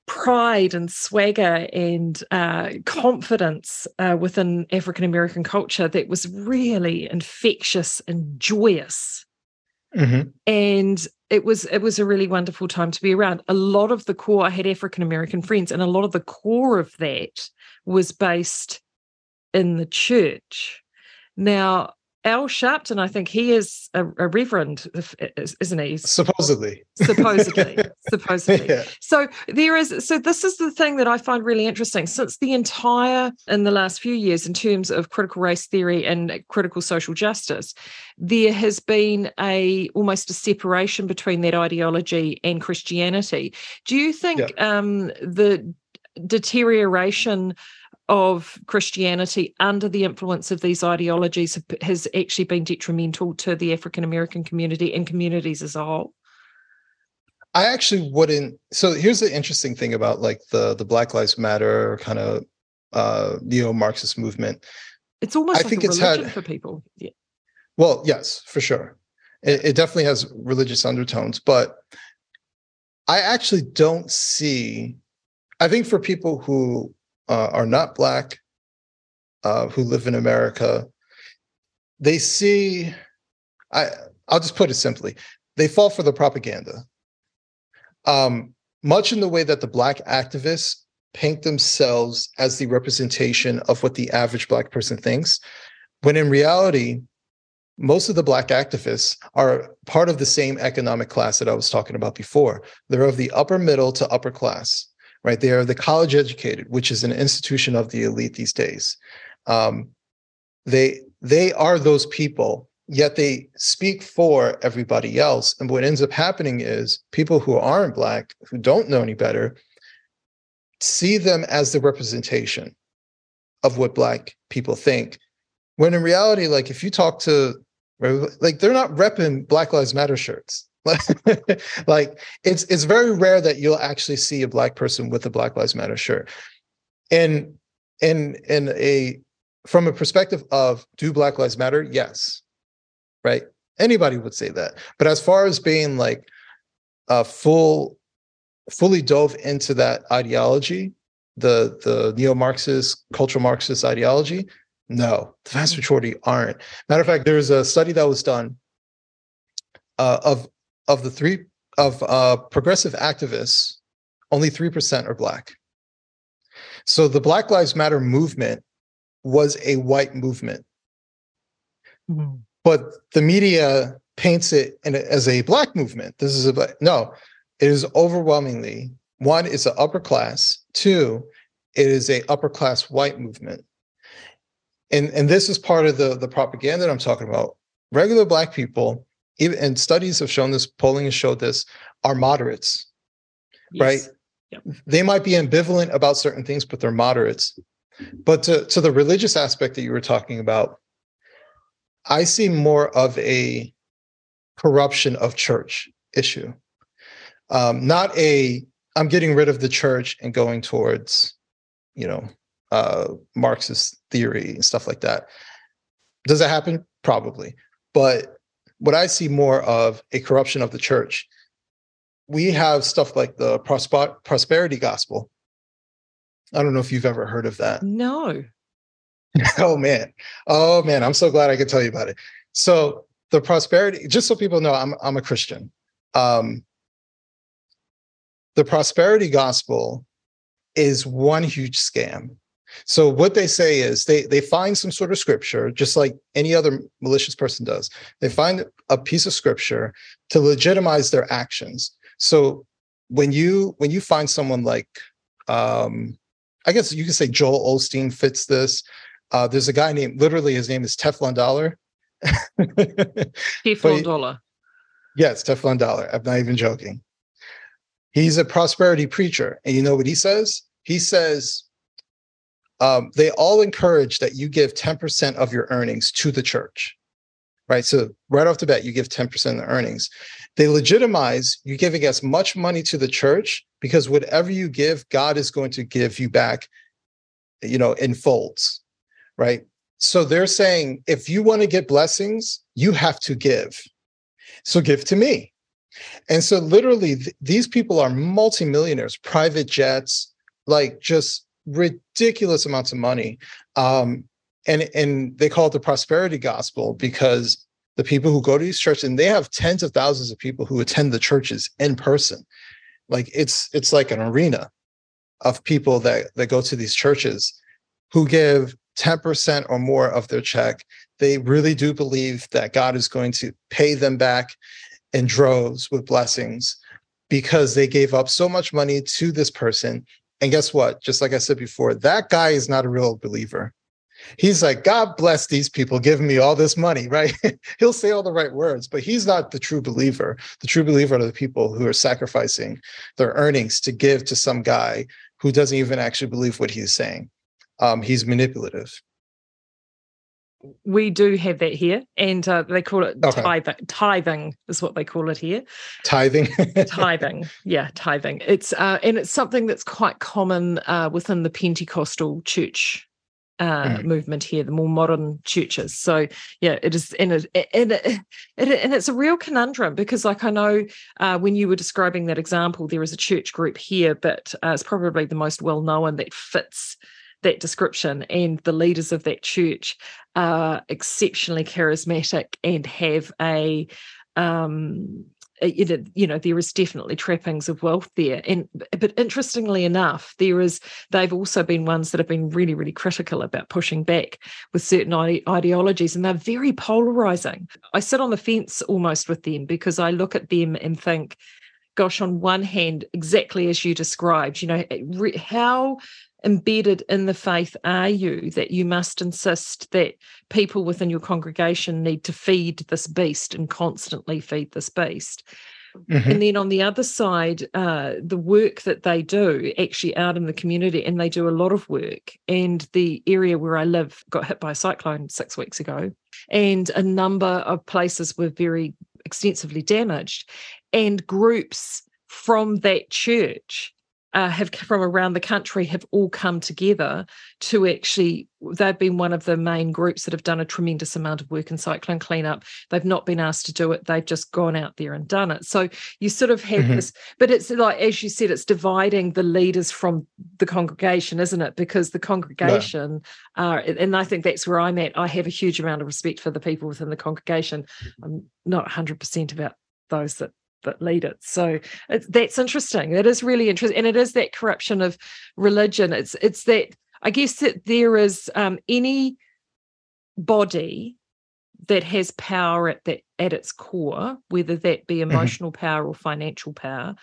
pride and swagger and uh, confidence uh, within African American culture that was really infectious and joyous. Mm-hmm. And it was it was a really wonderful time to be around. A lot of the core, I had African American friends, and a lot of the core of that was based in the church. Now, Al Sharpton, I think he is a, a reverend, isn't he? Supposedly. Supposedly. supposedly. Yeah. So there is. So this is the thing that I find really interesting. Since the entire in the last few years, in terms of critical race theory and critical social justice, there has been a almost a separation between that ideology and Christianity. Do you think yeah. um, the deterioration of Christianity under the influence of these ideologies has actually been detrimental to the African American community and communities as a whole? I actually wouldn't. So here's the interesting thing about like the the Black Lives Matter kind of uh, neo-Marxist movement. It's almost I like think it's had for people. Yeah. Well, yes, for sure. It, it definitely has religious undertones, but I actually don't see. I think for people who uh, are not black uh, who live in America, they see. I I'll just put it simply: they fall for the propaganda. Um, much in the way that the black activists paint themselves as the representation of what the average black person thinks, when in reality, most of the black activists are part of the same economic class that I was talking about before. They're of the upper middle to upper class right? They are the college educated, which is an institution of the elite these days. Um, they they are those people, yet they speak for everybody else. And what ends up happening is people who aren't black, who don't know any better, see them as the representation of what black people think. When in reality, like if you talk to like they're not repping Black Lives Matter shirts. like it's it's very rare that you'll actually see a black person with a Black Lives Matter shirt. And in in a from a perspective of do Black Lives Matter? Yes. Right? Anybody would say that. But as far as being like a full fully dove into that ideology, the the neo-Marxist, cultural Marxist ideology, no, the vast majority aren't. Matter of fact, there's a study that was done uh, of of the three of uh, progressive activists, only 3% are black. So the Black Lives Matter movement was a white movement. Mm-hmm. But the media paints it in, as a black movement. This is a no, it is overwhelmingly one, it's an upper class, two, it is a upper class white movement. And, and this is part of the, the propaganda that I'm talking about. Regular black people and studies have shown this, polling has showed this, are moderates, yes. right? Yep. They might be ambivalent about certain things, but they're moderates. But to, to the religious aspect that you were talking about, I see more of a corruption of church issue. Um, not a I'm getting rid of the church and going towards, you know, uh, Marxist theory and stuff like that. Does that happen? Probably. But what I see more of a corruption of the church. We have stuff like the prosper- prosperity gospel. I don't know if you've ever heard of that. No. oh man. Oh man, I'm so glad I could tell you about it. So the prosperity, just so people know, I'm I'm a Christian. Um, the prosperity gospel is one huge scam. So what they say is they they find some sort of scripture, just like any other malicious person does. They find a piece of scripture to legitimize their actions. So when you when you find someone like um I guess you could say Joel Osteen fits this. Uh, there's a guy named literally his name is Creflo Dollar. Creflo Dollar. Yes, Creflo Dollar. I'm not even joking. He's a prosperity preacher. And you know what he says? He says, um, they all encourage that you give 10% of your earnings to the church, right? So right off the bat, you give 10% of the earnings. They legitimize you giving as much money to the church because whatever you give, God is going to give you back, you know, in folds, right? So they're saying if you want to get blessings, you have to give. So give to me. And so literally th- these people are multimillionaires, private jets, like just ridiculous amounts of money. Um, and and they call it the prosperity gospel because the people who go to these churches and they have tens of thousands of people who attend the churches in person like it's it's like an arena of people that that go to these churches who give 10% or more of their check they really do believe that god is going to pay them back in droves with blessings because they gave up so much money to this person and guess what just like i said before that guy is not a real believer he's like, God bless these people giving me all this money, right? He'll say all the right words, but he's not the true believer. The true believer are the people who are sacrificing their earnings to give to some guy who doesn't even actually believe what he's saying. Um, he's manipulative. We do have that here, and uh, they call it okay. tithing. Tithing is what they call it here. Tithing. tithing, yeah, tithing. It's uh, and it's something that's quite common uh, within the Pentecostal church uh, mm. movement here, the more modern churches. So yeah, it is, and it, and it, it, and it's a real conundrum because, like I know, uh, when you were describing that example, there is a church group here, but uh, it's probably the most well known that fits that description, and the leaders of that church are exceptionally charismatic and have a um, you know there is definitely trappings of wealth there. And but interestingly enough there is they've also been ones that have been really really critical about pushing back with certain ideologies and they're very polarizing. I sit on the fence almost with them because i look at them and think gosh on one hand exactly as you described you know how embedded in the faith are you that you must insist that people within your congregation need to feed this beast and constantly feed this beast? Mm-hmm. And then on the other side, uh, the work that they do actually out in the community, and they do a lot of work. And the area where I live got hit by a cyclone six weeks ago, and a number of places were very extensively damaged. And groups from that church uh, have from around the country have all come together to actually they've been one of the main groups that have done a tremendous amount of work in cyclone cleanup. They've not been asked to do it. They've just gone out there and done it. So you sort of have mm-hmm. this but it's like as you said it's dividing the leaders from the congregation isn't it? Because the congregation are and i think that's where i'm at. I have a huge amount of respect for the people within the congregation. I'm not 100% about those that that lead it. So that's interesting. It is really interesting, and it is that corruption of religion. It's it's that I guess that there is um, any body that has power at that at its core, whether that be mm-hmm. emotional mm-hmm. power or financial power.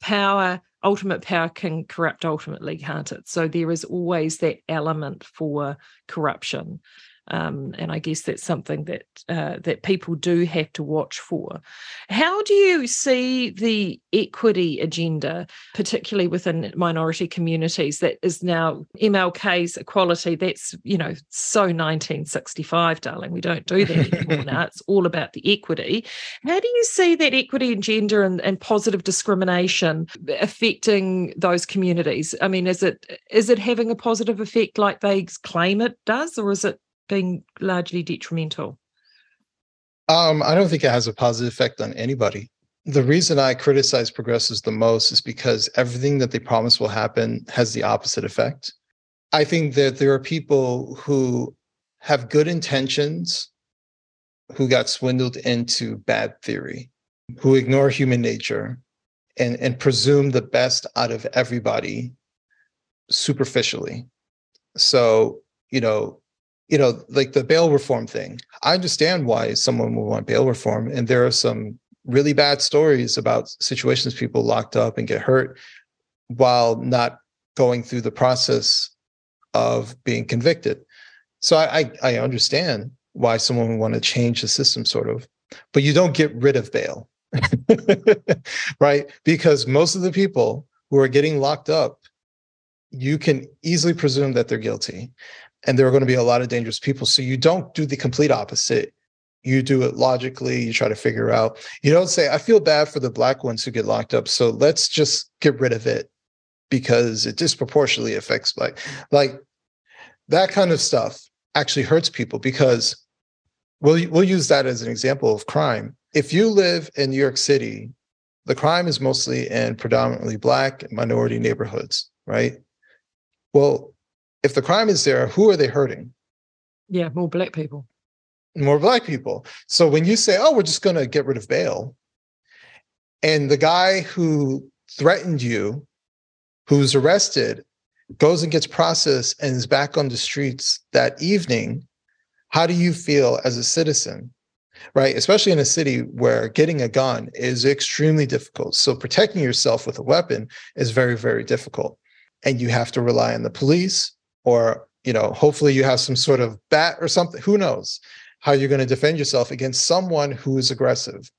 Power, ultimate power can corrupt ultimately, can't it? So there is always that element for corruption. Um, and I guess that's something that uh, that people do have to watch for. How do you see the equity agenda, particularly within minority communities, that is now MLK's equality? That's you know so 1965, darling. We don't do that anymore now. It's all about the equity. How do you see that equity agenda and, and positive discrimination affecting those communities? I mean, is it is it having a positive effect like they claim it does, or is it being largely detrimental? Um, I don't think it has a positive effect on anybody. The reason I criticize progressives the most is because everything that they promise will happen has the opposite effect. I think that there are people who have good intentions who got swindled into bad theory, who ignore human nature and, and presume the best out of everybody superficially. So, you know, you know, like the bail reform thing. I understand why someone would want bail reform. And there are some really bad stories about situations people locked up and get hurt while not going through the process of being convicted. So I, I, I understand why someone would want to change the system, sort of, but you don't get rid of bail, right? Because most of the people who are getting locked up, you can easily presume that they're guilty and there are going to be a lot of dangerous people. So you don't do the complete opposite. You do it logically. You try to figure out. You don't say, I feel bad for the black ones who get locked up. So let's just get rid of it because it disproportionately affects black. Like that kind of stuff actually hurts people because we'll we'll use that as an example of crime. If you live in New York City, the crime is mostly in predominantly black minority neighborhoods, right? Well, if the crime is there, who are they hurting? Yeah, more black people. More black people. So when you say, "Oh, we're just going to get rid of bail," and the guy who threatened you, who's arrested, goes and gets processed and is back on the streets that evening, how do you feel as a citizen? Right, especially in a city where getting a gun is extremely difficult. So protecting yourself with a weapon is very, very difficult. And you have to rely on the police or, you know, hopefully you have some sort of bat or something. Who knows how you're going to defend yourself against someone who is aggressive.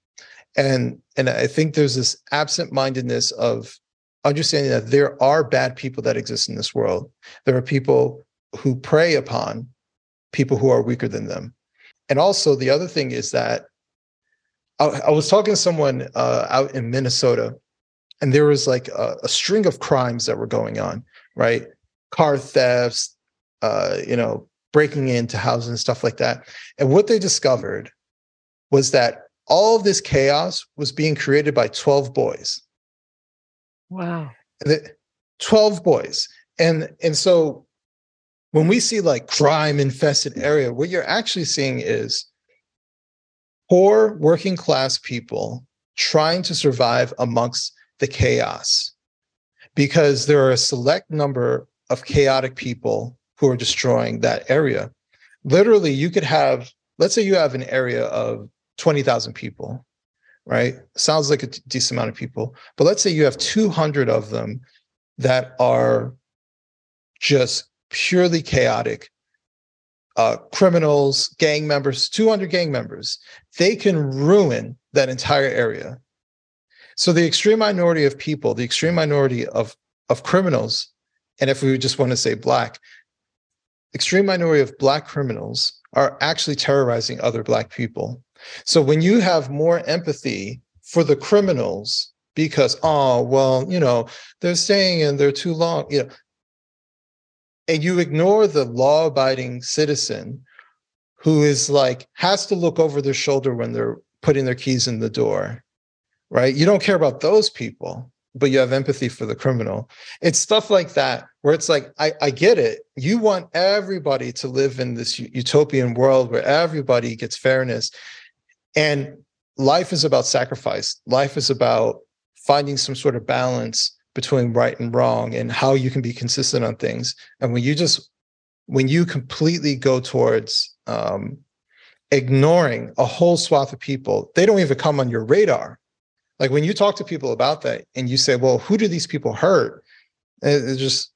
And and I think there's this absent-mindedness of understanding that there are bad people that exist in this world. There are people who prey upon people who are weaker than them. And also, the other thing is that I, I was talking to someone uh, out in Minnesota, and there was like a, a, string of crimes that were going on, right? Car thefts, uh, you know, breaking into houses and stuff like that. And what they discovered was that all of this chaos was being created by 12 boys. Wow. 12 boys. And and so when we see like crime infested area, what you're actually seeing is poor working class people trying to survive amongst the chaos because there are a select number of chaotic people who are destroying that area. Literally, you could have, let's say you have an area of 20,000 people, right? Sounds like a decent amount of people. But let's say you have 200 of them that are just purely chaotic uh, criminals, gang members, 200 gang members, they can ruin that entire area. So the extreme minority of people, the extreme minority of, of criminals, and if we just want to say black, extreme minority of black criminals are actually terrorizing other black people. So when you have more empathy for the criminals because oh well you know they're staying in there too long you know and you ignore the law abiding citizen who is like has to look over their shoulder when they're putting their keys in the door right you don't care about those people but you have empathy for the criminal it's stuff like that where it's like i, I get it you want everybody to live in this utopian world where everybody gets fairness and life is about sacrifice life is about finding some sort of balance between right and wrong and how you can be consistent on things. And when you just when you completely go towards um, ignoring a whole swath of people, they don't even come on your radar. Like when you talk to people about that and you say, well, who do these people hurt? It, it just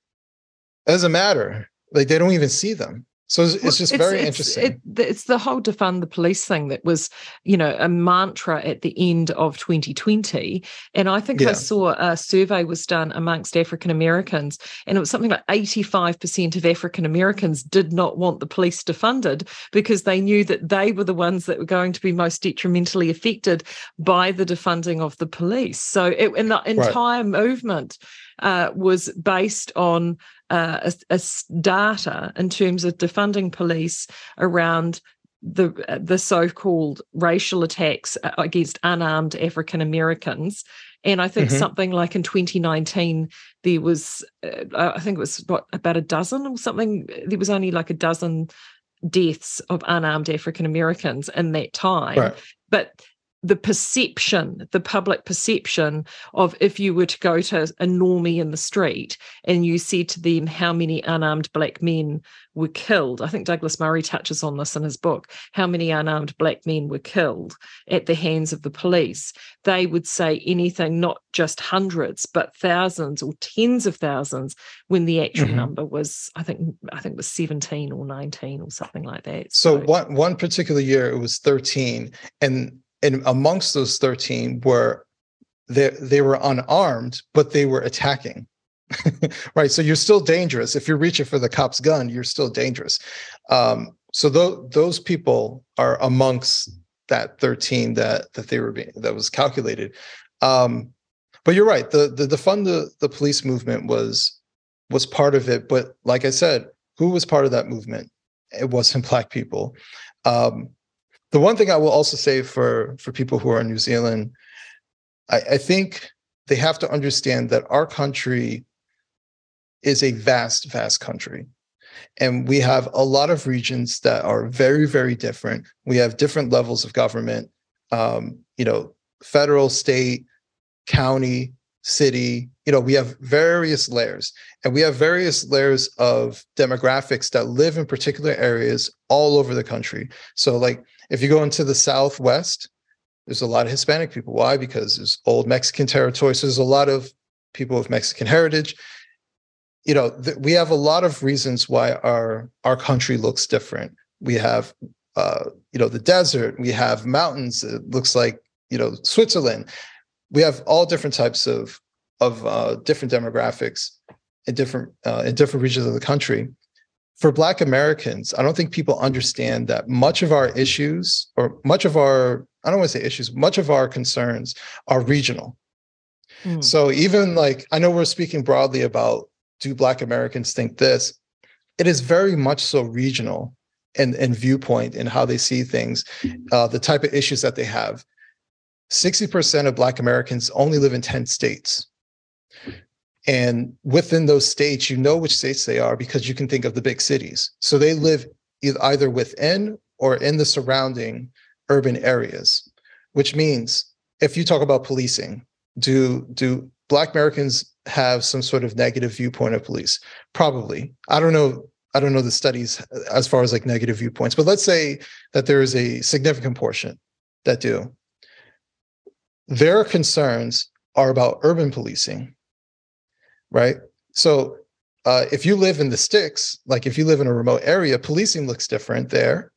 doesn't matter. Like they don't even see them. So it's, it's just very it's, interesting. It, it's the whole defund the police thing that was, you know, a mantra at the end of 2020. And I think yeah. I saw a survey was done amongst African Americans, and it was something like 85% of African Americans did not want the police defunded because they knew that they were the ones that were going to be most detrimentally affected by the defunding of the police. So, it, and the entire right. movement uh, was based on uh, a, a data in terms of defunding police around the the so-called racial attacks uh, against unarmed African Americans. And I think mm-hmm. something like in 2019, there was, uh, I think it was what about a dozen or something. There was only like a dozen deaths of unarmed African Americans in that time. Right. But the perception, the public perception of if you were to go to a normie in the street and you said to them how many unarmed black men were killed. I think Douglas Murray touches on this in his book, how many unarmed black men were killed at the hands of the police. They would say anything, not just hundreds, but thousands or tens of thousands, when the actual mm-hmm. number was, I think, I think it was 17 or 19 or something like that. So, so one one particular year it was 13. And and amongst those 13 were they, they were unarmed but they were attacking. Right so you're still dangerous. If you're reaching for the cop's gun you're still dangerous. Um, so th- those people are amongst that 13 that that they were being that was calculated. Um, but you're right the the defund the, the police movement was was part of it but like i said who was part of that movement? It wasn't black people. Um, the one thing I will also say for for people who are in New Zealand, I, I think they have to understand that our country is a vast, vast country. And we have a lot of regions that are very, very different. We have different levels of government, um, you know, federal, state, county, city. You know, we have various layers, and we have various layers of demographics that live in particular areas all over the country. So, like, if you go into the Southwest, there's a lot of Hispanic people. Why? Because there's old Mexican territory. So there's a lot of people of Mexican heritage you know th- we have a lot of reasons why our our country looks different we have uh, you know the desert we have mountains it looks like you know switzerland we have all different types of of uh, different demographics in different uh, in different regions of the country for black americans i don't think people understand that much of our issues or much of our i don't want to say issues much of our concerns are regional mm. so even like i know we're speaking broadly about do Black Americans think this? It is very much so regional and, and viewpoint in how they see things, uh, the type of issues that they have. 60% of Black Americans only live in 10 states. And within those states, you know which states they are because you can think of the big cities. So they live either within or in the surrounding urban areas, which means if you talk about policing, do do Black Americans have some sort of negative viewpoint of police? Probably. I don't know. I don't know the studies as far as like negative viewpoints, but let's say that there is a significant portion that do. Their concerns are about urban policing, right? So uh, if you live in the sticks, like if you live in a remote area, policing looks different there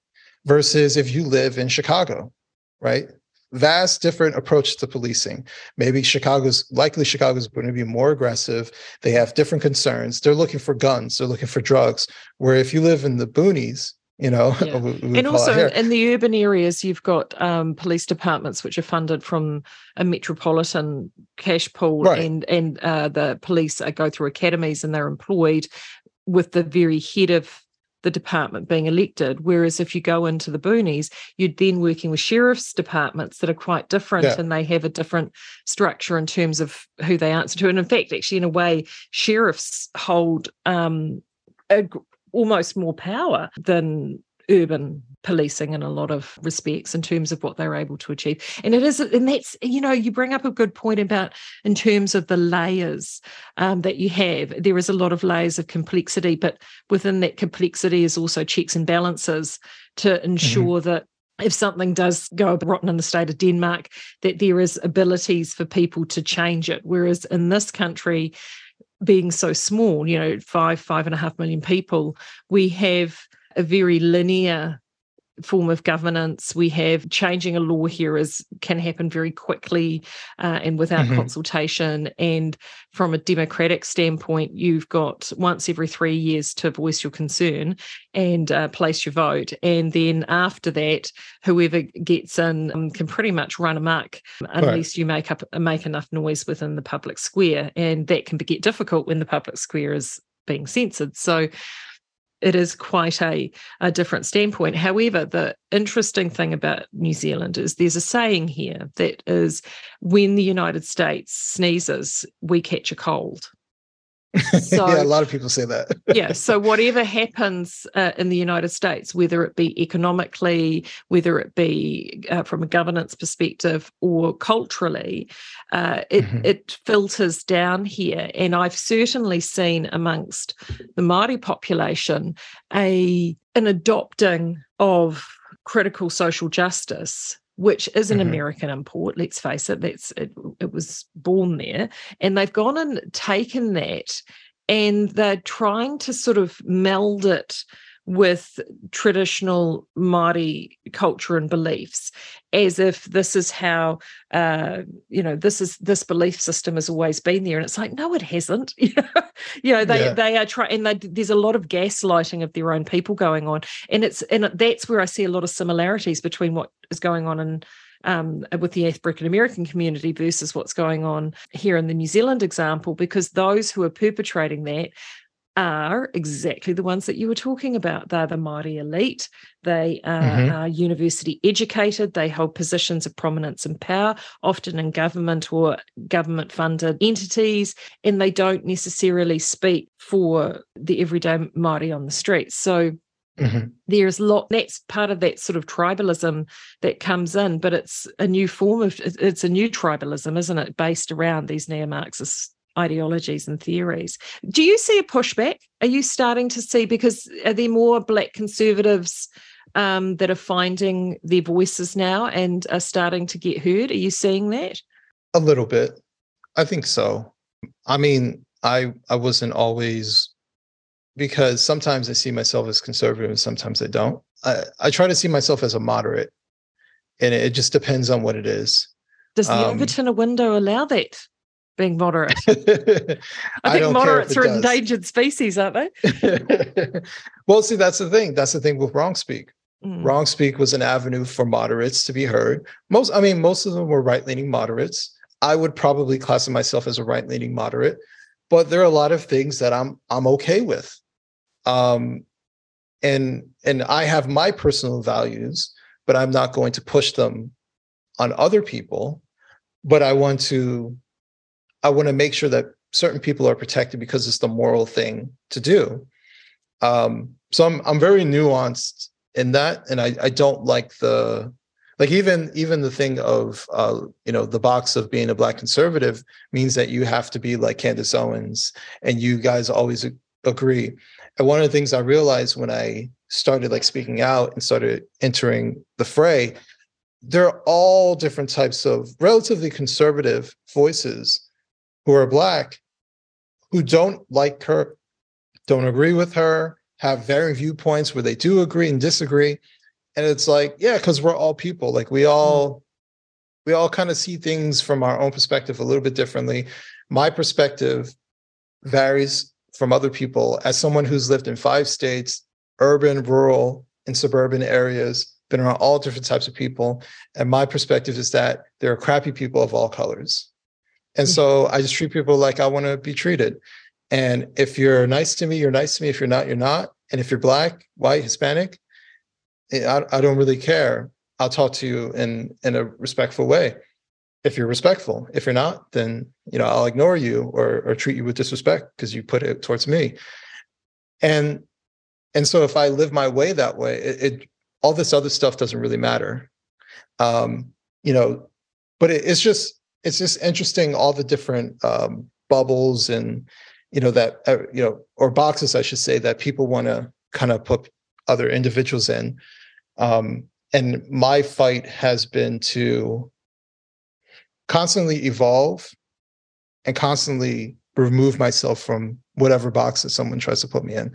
versus if you live in Chicago, right? vast different approach to policing. Maybe Chicago's likely Chicago's going to be more aggressive. They have different concerns. They're looking for guns. They're looking for drugs. Where if you live in the boonies, you know, yeah. we, we and also in the urban areas, you've got um, police departments which are funded from a metropolitan cash pool, right. and and uh, the police go through academies and they're employed with the very head of the department being elected. Whereas if you go into the boonies, you're then working with sheriff's departments that are quite different yeah. and they have a different structure in terms of who they answer to. And in fact, actually, in a way, sheriffs hold um, a, almost more power than urban policing in a lot of respects in terms of what they're able to achieve. And it is, and that's, you know, you bring up a good point about in terms of the layers um, that you have. There is a lot of layers of complexity, but within that complexity is also checks and balances to mm-hmm. ensure mm-hmm. that if something does go rotten in the state of Denmark, that there is abilities for people to change it. Whereas in this country, being so small, you know, five, five and a half million people, we have a very linear form of governance. We have changing a law here is can happen very quickly uh, and without mm-hmm. consultation. And from a democratic standpoint, you've got once every three years to voice your concern and uh, place your vote. And then after that, whoever gets in um, can pretty much run amok unless right. you make up make enough noise within the public square. And that can get difficult when the public square is being censored. So it is quite a, a different standpoint. However, the interesting thing about New Zealand is there's a saying here that is when the United States sneezes, we catch a cold. So, yeah, a lot of people say that. yeah. So, whatever happens uh, in the United States, whether it be economically, whether it be uh, from a governance perspective or culturally, uh, it, mm-hmm. it filters down here. And I've certainly seen amongst the Māori population a an adopting of critical social justice which is an mm-hmm. American import. Let's face it, that's it, it was born there, and they've gone and taken that, and they're trying to sort of meld it with traditional Māori culture and beliefs, as if this is how uh, you know this is this belief system has always been there, and it's like no, it hasn't. you know, they yeah. they are trying, and they, there's a lot of gaslighting of their own people going on, and it's and that's where I see a lot of similarities between what is going on in um, with the African American community versus what's going on here in the New Zealand example, because those who are perpetrating that are exactly the ones that you were talking about. They're the Māori elite. They are, mm-hmm. are, university educated. They hold positions of prominence and power, often in government or government funded entities, and they don't necessarily speak for the everyday Māori on the streets. So Mm-hmm. There's a lot that's part of that sort of tribalism that comes in, but it's a new form of it's a new tribalism, isn't it? Based around these neo-Marxist ideologies and theories. Do you see a pushback? Are you starting to see because are there more black conservatives um, that are finding their voices now and are starting to get heard? Are you seeing that? A little bit. I think so. I mean, I I wasn't always because sometimes I see myself as conservative and sometimes I don't. I, I try to see myself as a moderate. And it just depends on what it is. Does the um, Overton window allow that? Being moderate. I think moderates are endangered species, aren't they? well, see, that's the thing. That's the thing with wrong speak. Mm. Wrong speak was an avenue for moderates to be heard. Most, I mean, most of them were right leaning moderates. I would probably classify myself as a right leaning moderate, but there are a lot of things that I'm I'm okay with. Um, and and I have my personal values, but I'm not going to push them on other people. But I want to I want to make sure that certain people are protected because it's the moral thing to do. Um, so I'm I'm very nuanced in that, and I I don't like the like even even the thing of uh, you know the box of being a black conservative means that you have to be like Candace Owens, and you guys always agree. And one of the things I realized when I started like speaking out and started entering the fray, there are all different types of relatively conservative voices who are black who don't like her, don't agree with her, have varying viewpoints where they do agree and disagree. And it's like, yeah, because we're all people. Like we all mm. we all kind of see things from our own perspective a little bit differently. My perspective varies from other people as someone who's lived in five states, urban, rural, and suburban areas, been around all different types of people. And my perspective is that there are crappy people of all colors. And so I just treat people like I want to be treated. And if you're nice to me, you're nice to me. If you're not, you're not. And if you're black, white, Hispanic, eh, I, I don't really care. I'll talk to you in in a respectful way. If you're respectful, if you're not, then you know I'll ignore you or or treat you with disrespect because you put it towards me. And and so if I live my way that way, it, it all this other stuff doesn't really matter. Um, you know, but it, it's just it's just interesting all the different um, bubbles and you know that uh, you know or boxes I should say that people want to kind of put other individuals in. Um, and my fight has been to constantly evolve and constantly remove myself from whatever box that someone tries to put me in.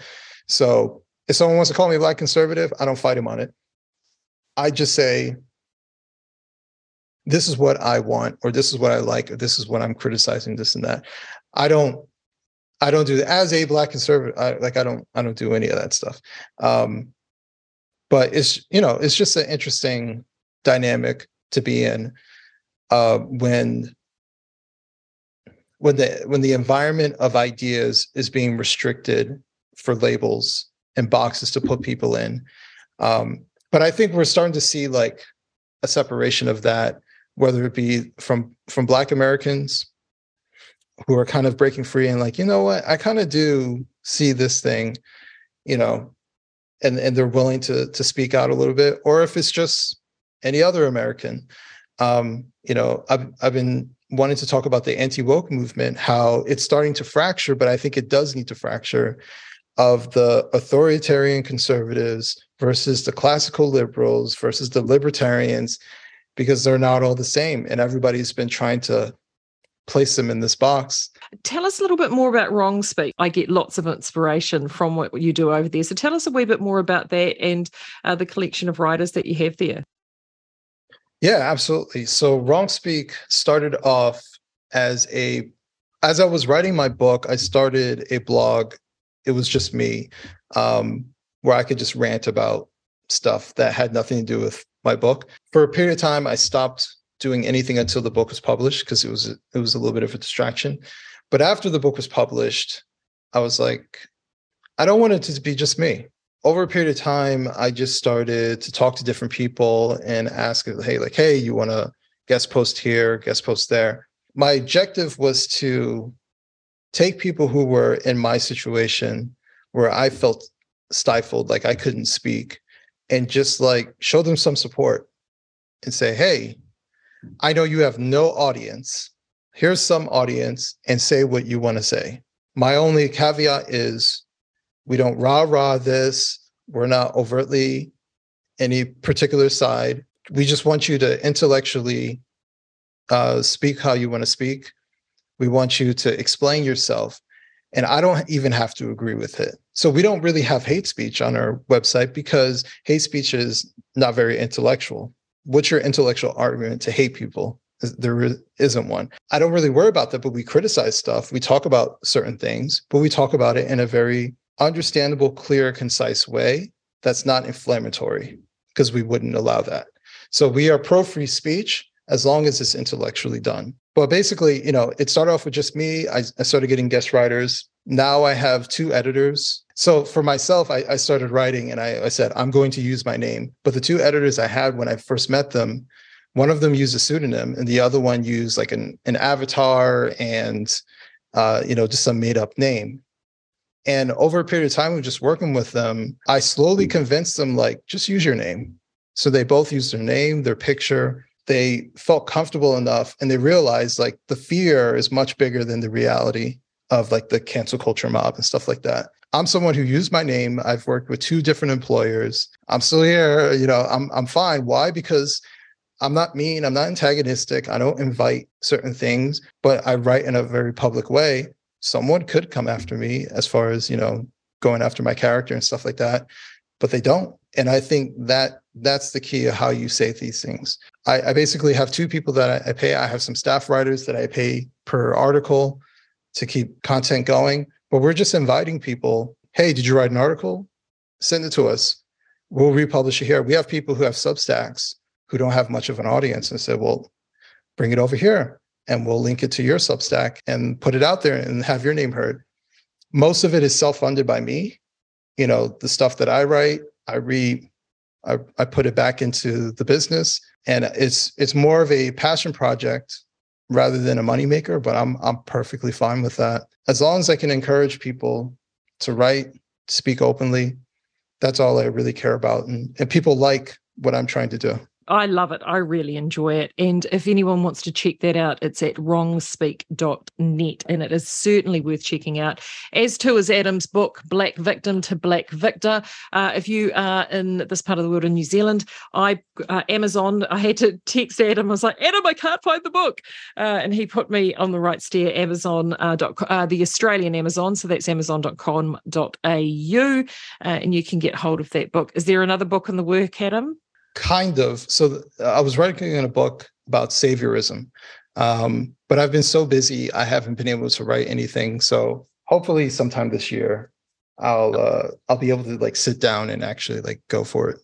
So if someone wants to call me a black conservative, I don't fight him on it. I just say, this is what I want, or this is what I like, or this is what I'm criticizing, this and that. I don't, I don't do that as a black conservative. I, like I don't, I don't do any of that stuff. Um, but it's you know, it's just an interesting dynamic to be in uh, when when the when the environment of ideas is being restricted for labels and boxes to put people in. Um, but I think we're starting to see like a separation of that whether it be from from black americans who are kind of breaking free and like you know what? I kind of do see this thing you know and and they're willing to to speak out a little bit. Or if it's just any other american um you know i've i've been wanting to talk about the anti-woke movement how it's starting to fracture but i think it does need to fracture of the authoritarian conservatives versus the classical liberals versus the libertarians because they're not all the same and everybody's been trying to place them in this box. Tell us a little bit more about Wrong Speak. I get lots of inspiration from what you do over there. So tell us a wee bit more about that and uh, the collection of writers that you have there. Yeah, absolutely. So Wrong Speak started off as a as I was writing my book, I started a blog. It was just me, um, where I could just rant about stuff that had nothing to do with my book. For a period of time, I stopped doing anything until the book was published because it was it was a little bit of a distraction. But after the book was published, I was like, I don't want it to be just me. Over a period of time, I just started to talk to different people and ask, hey, like, hey, you want to guest post here, guest post there. My objective was to take people who were in my situation where I felt stifled, like I couldn't speak, and just like show them some support and say, hey, I know you have no audience. Here's some audience and say what you want to say. My only caveat is we don't rah rah this. We're not overtly any particular side. We just want you to intellectually uh, speak how you want to speak. We want you to explain yourself. And I don't even have to agree with it. So we don't really have hate speech on our website because hate speech is not very intellectual. What's your intellectual argument to hate people? There isn't one. I don't really worry about that, but we criticize stuff. We talk about certain things, but we talk about it in a very understandable, clear, concise way that's not inflammatory because we wouldn't allow that. So we are pro free speech as long as it's intellectually done. But basically, you know, it started off with just me. I, I started getting guest writers. Now I have two editors. So for myself, I, I started writing and I, I said, I'm going to use my name. But the two editors I had when I first met them, one of them used a pseudonym and the other one used like an, an avatar and, uh, you know, just some made up name. And over a period of time of just working with them, I slowly convinced them, like, just use your name. So they both used their name, their picture. They felt comfortable enough and they realized like the fear is much bigger than the reality of like the cancel culture mob and stuff like that. I'm someone who used my name. I've worked with two different employers. I'm still here. You know, I'm I'm fine. Why? Because I'm not mean. I'm not antagonistic. I don't invite certain things, but I write in a very public way someone could come after me as far as you know going after my character and stuff like that but they don't and i think that that's the key of how you say these things i, I basically have two people that I, I pay i have some staff writers that i pay per article to keep content going but we're just inviting people hey did you write an article send it to us we'll republish it here we have people who have substacks who don't have much of an audience and said well bring it over here and we'll link it to your Substack and put it out there and have your name heard. Most of it is self-funded by me. You know, the stuff that I write, I read, I, I put it back into the business, and it's it's more of a passion project rather than a moneymaker. But I'm I'm perfectly fine with that as long as I can encourage people to write, speak openly. That's all I really care about, and, and people like what I'm trying to do. I love it. I really enjoy it. And if anyone wants to check that out, it's at wrongspeak.net. And it is certainly worth checking out, as too is Adam's book, Black Victim to Black Victor. Uh, if you are in this part of the world in New Zealand, I uh, Amazon, I had to text Adam. I was like, Adam, I can't find the book. Uh, and he put me on the right steer, Amazon, uh, dot, uh, the Australian Amazon. So that's amazon.com.au. Uh, and you can get hold of that book. Is there another book in the work, Adam? Kind of. So I was writing in a book about saviorism, um, but I've been so busy I haven't been able to write anything. So hopefully, sometime this year, I'll uh, I'll be able to like sit down and actually like go for it.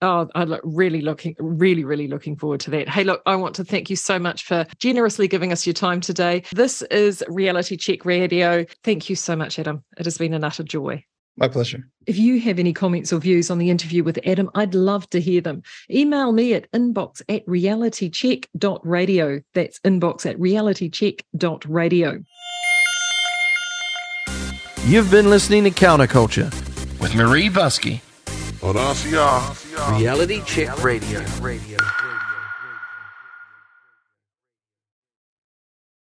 Oh, I'm really looking, really, really looking forward to that. Hey, look, I want to thank you so much for generously giving us your time today. This is Reality Check Radio. Thank you so much, Adam. It has been an utter joy. My pleasure. If you have any comments or views on the interview with Adam, I'd love to hear them. Email me at inbox at realitycheck.radio. That's inbox at realitycheck.radio. You've been listening to Counterculture with Maree Buscke on RCR. Reality Check Radio. Radio.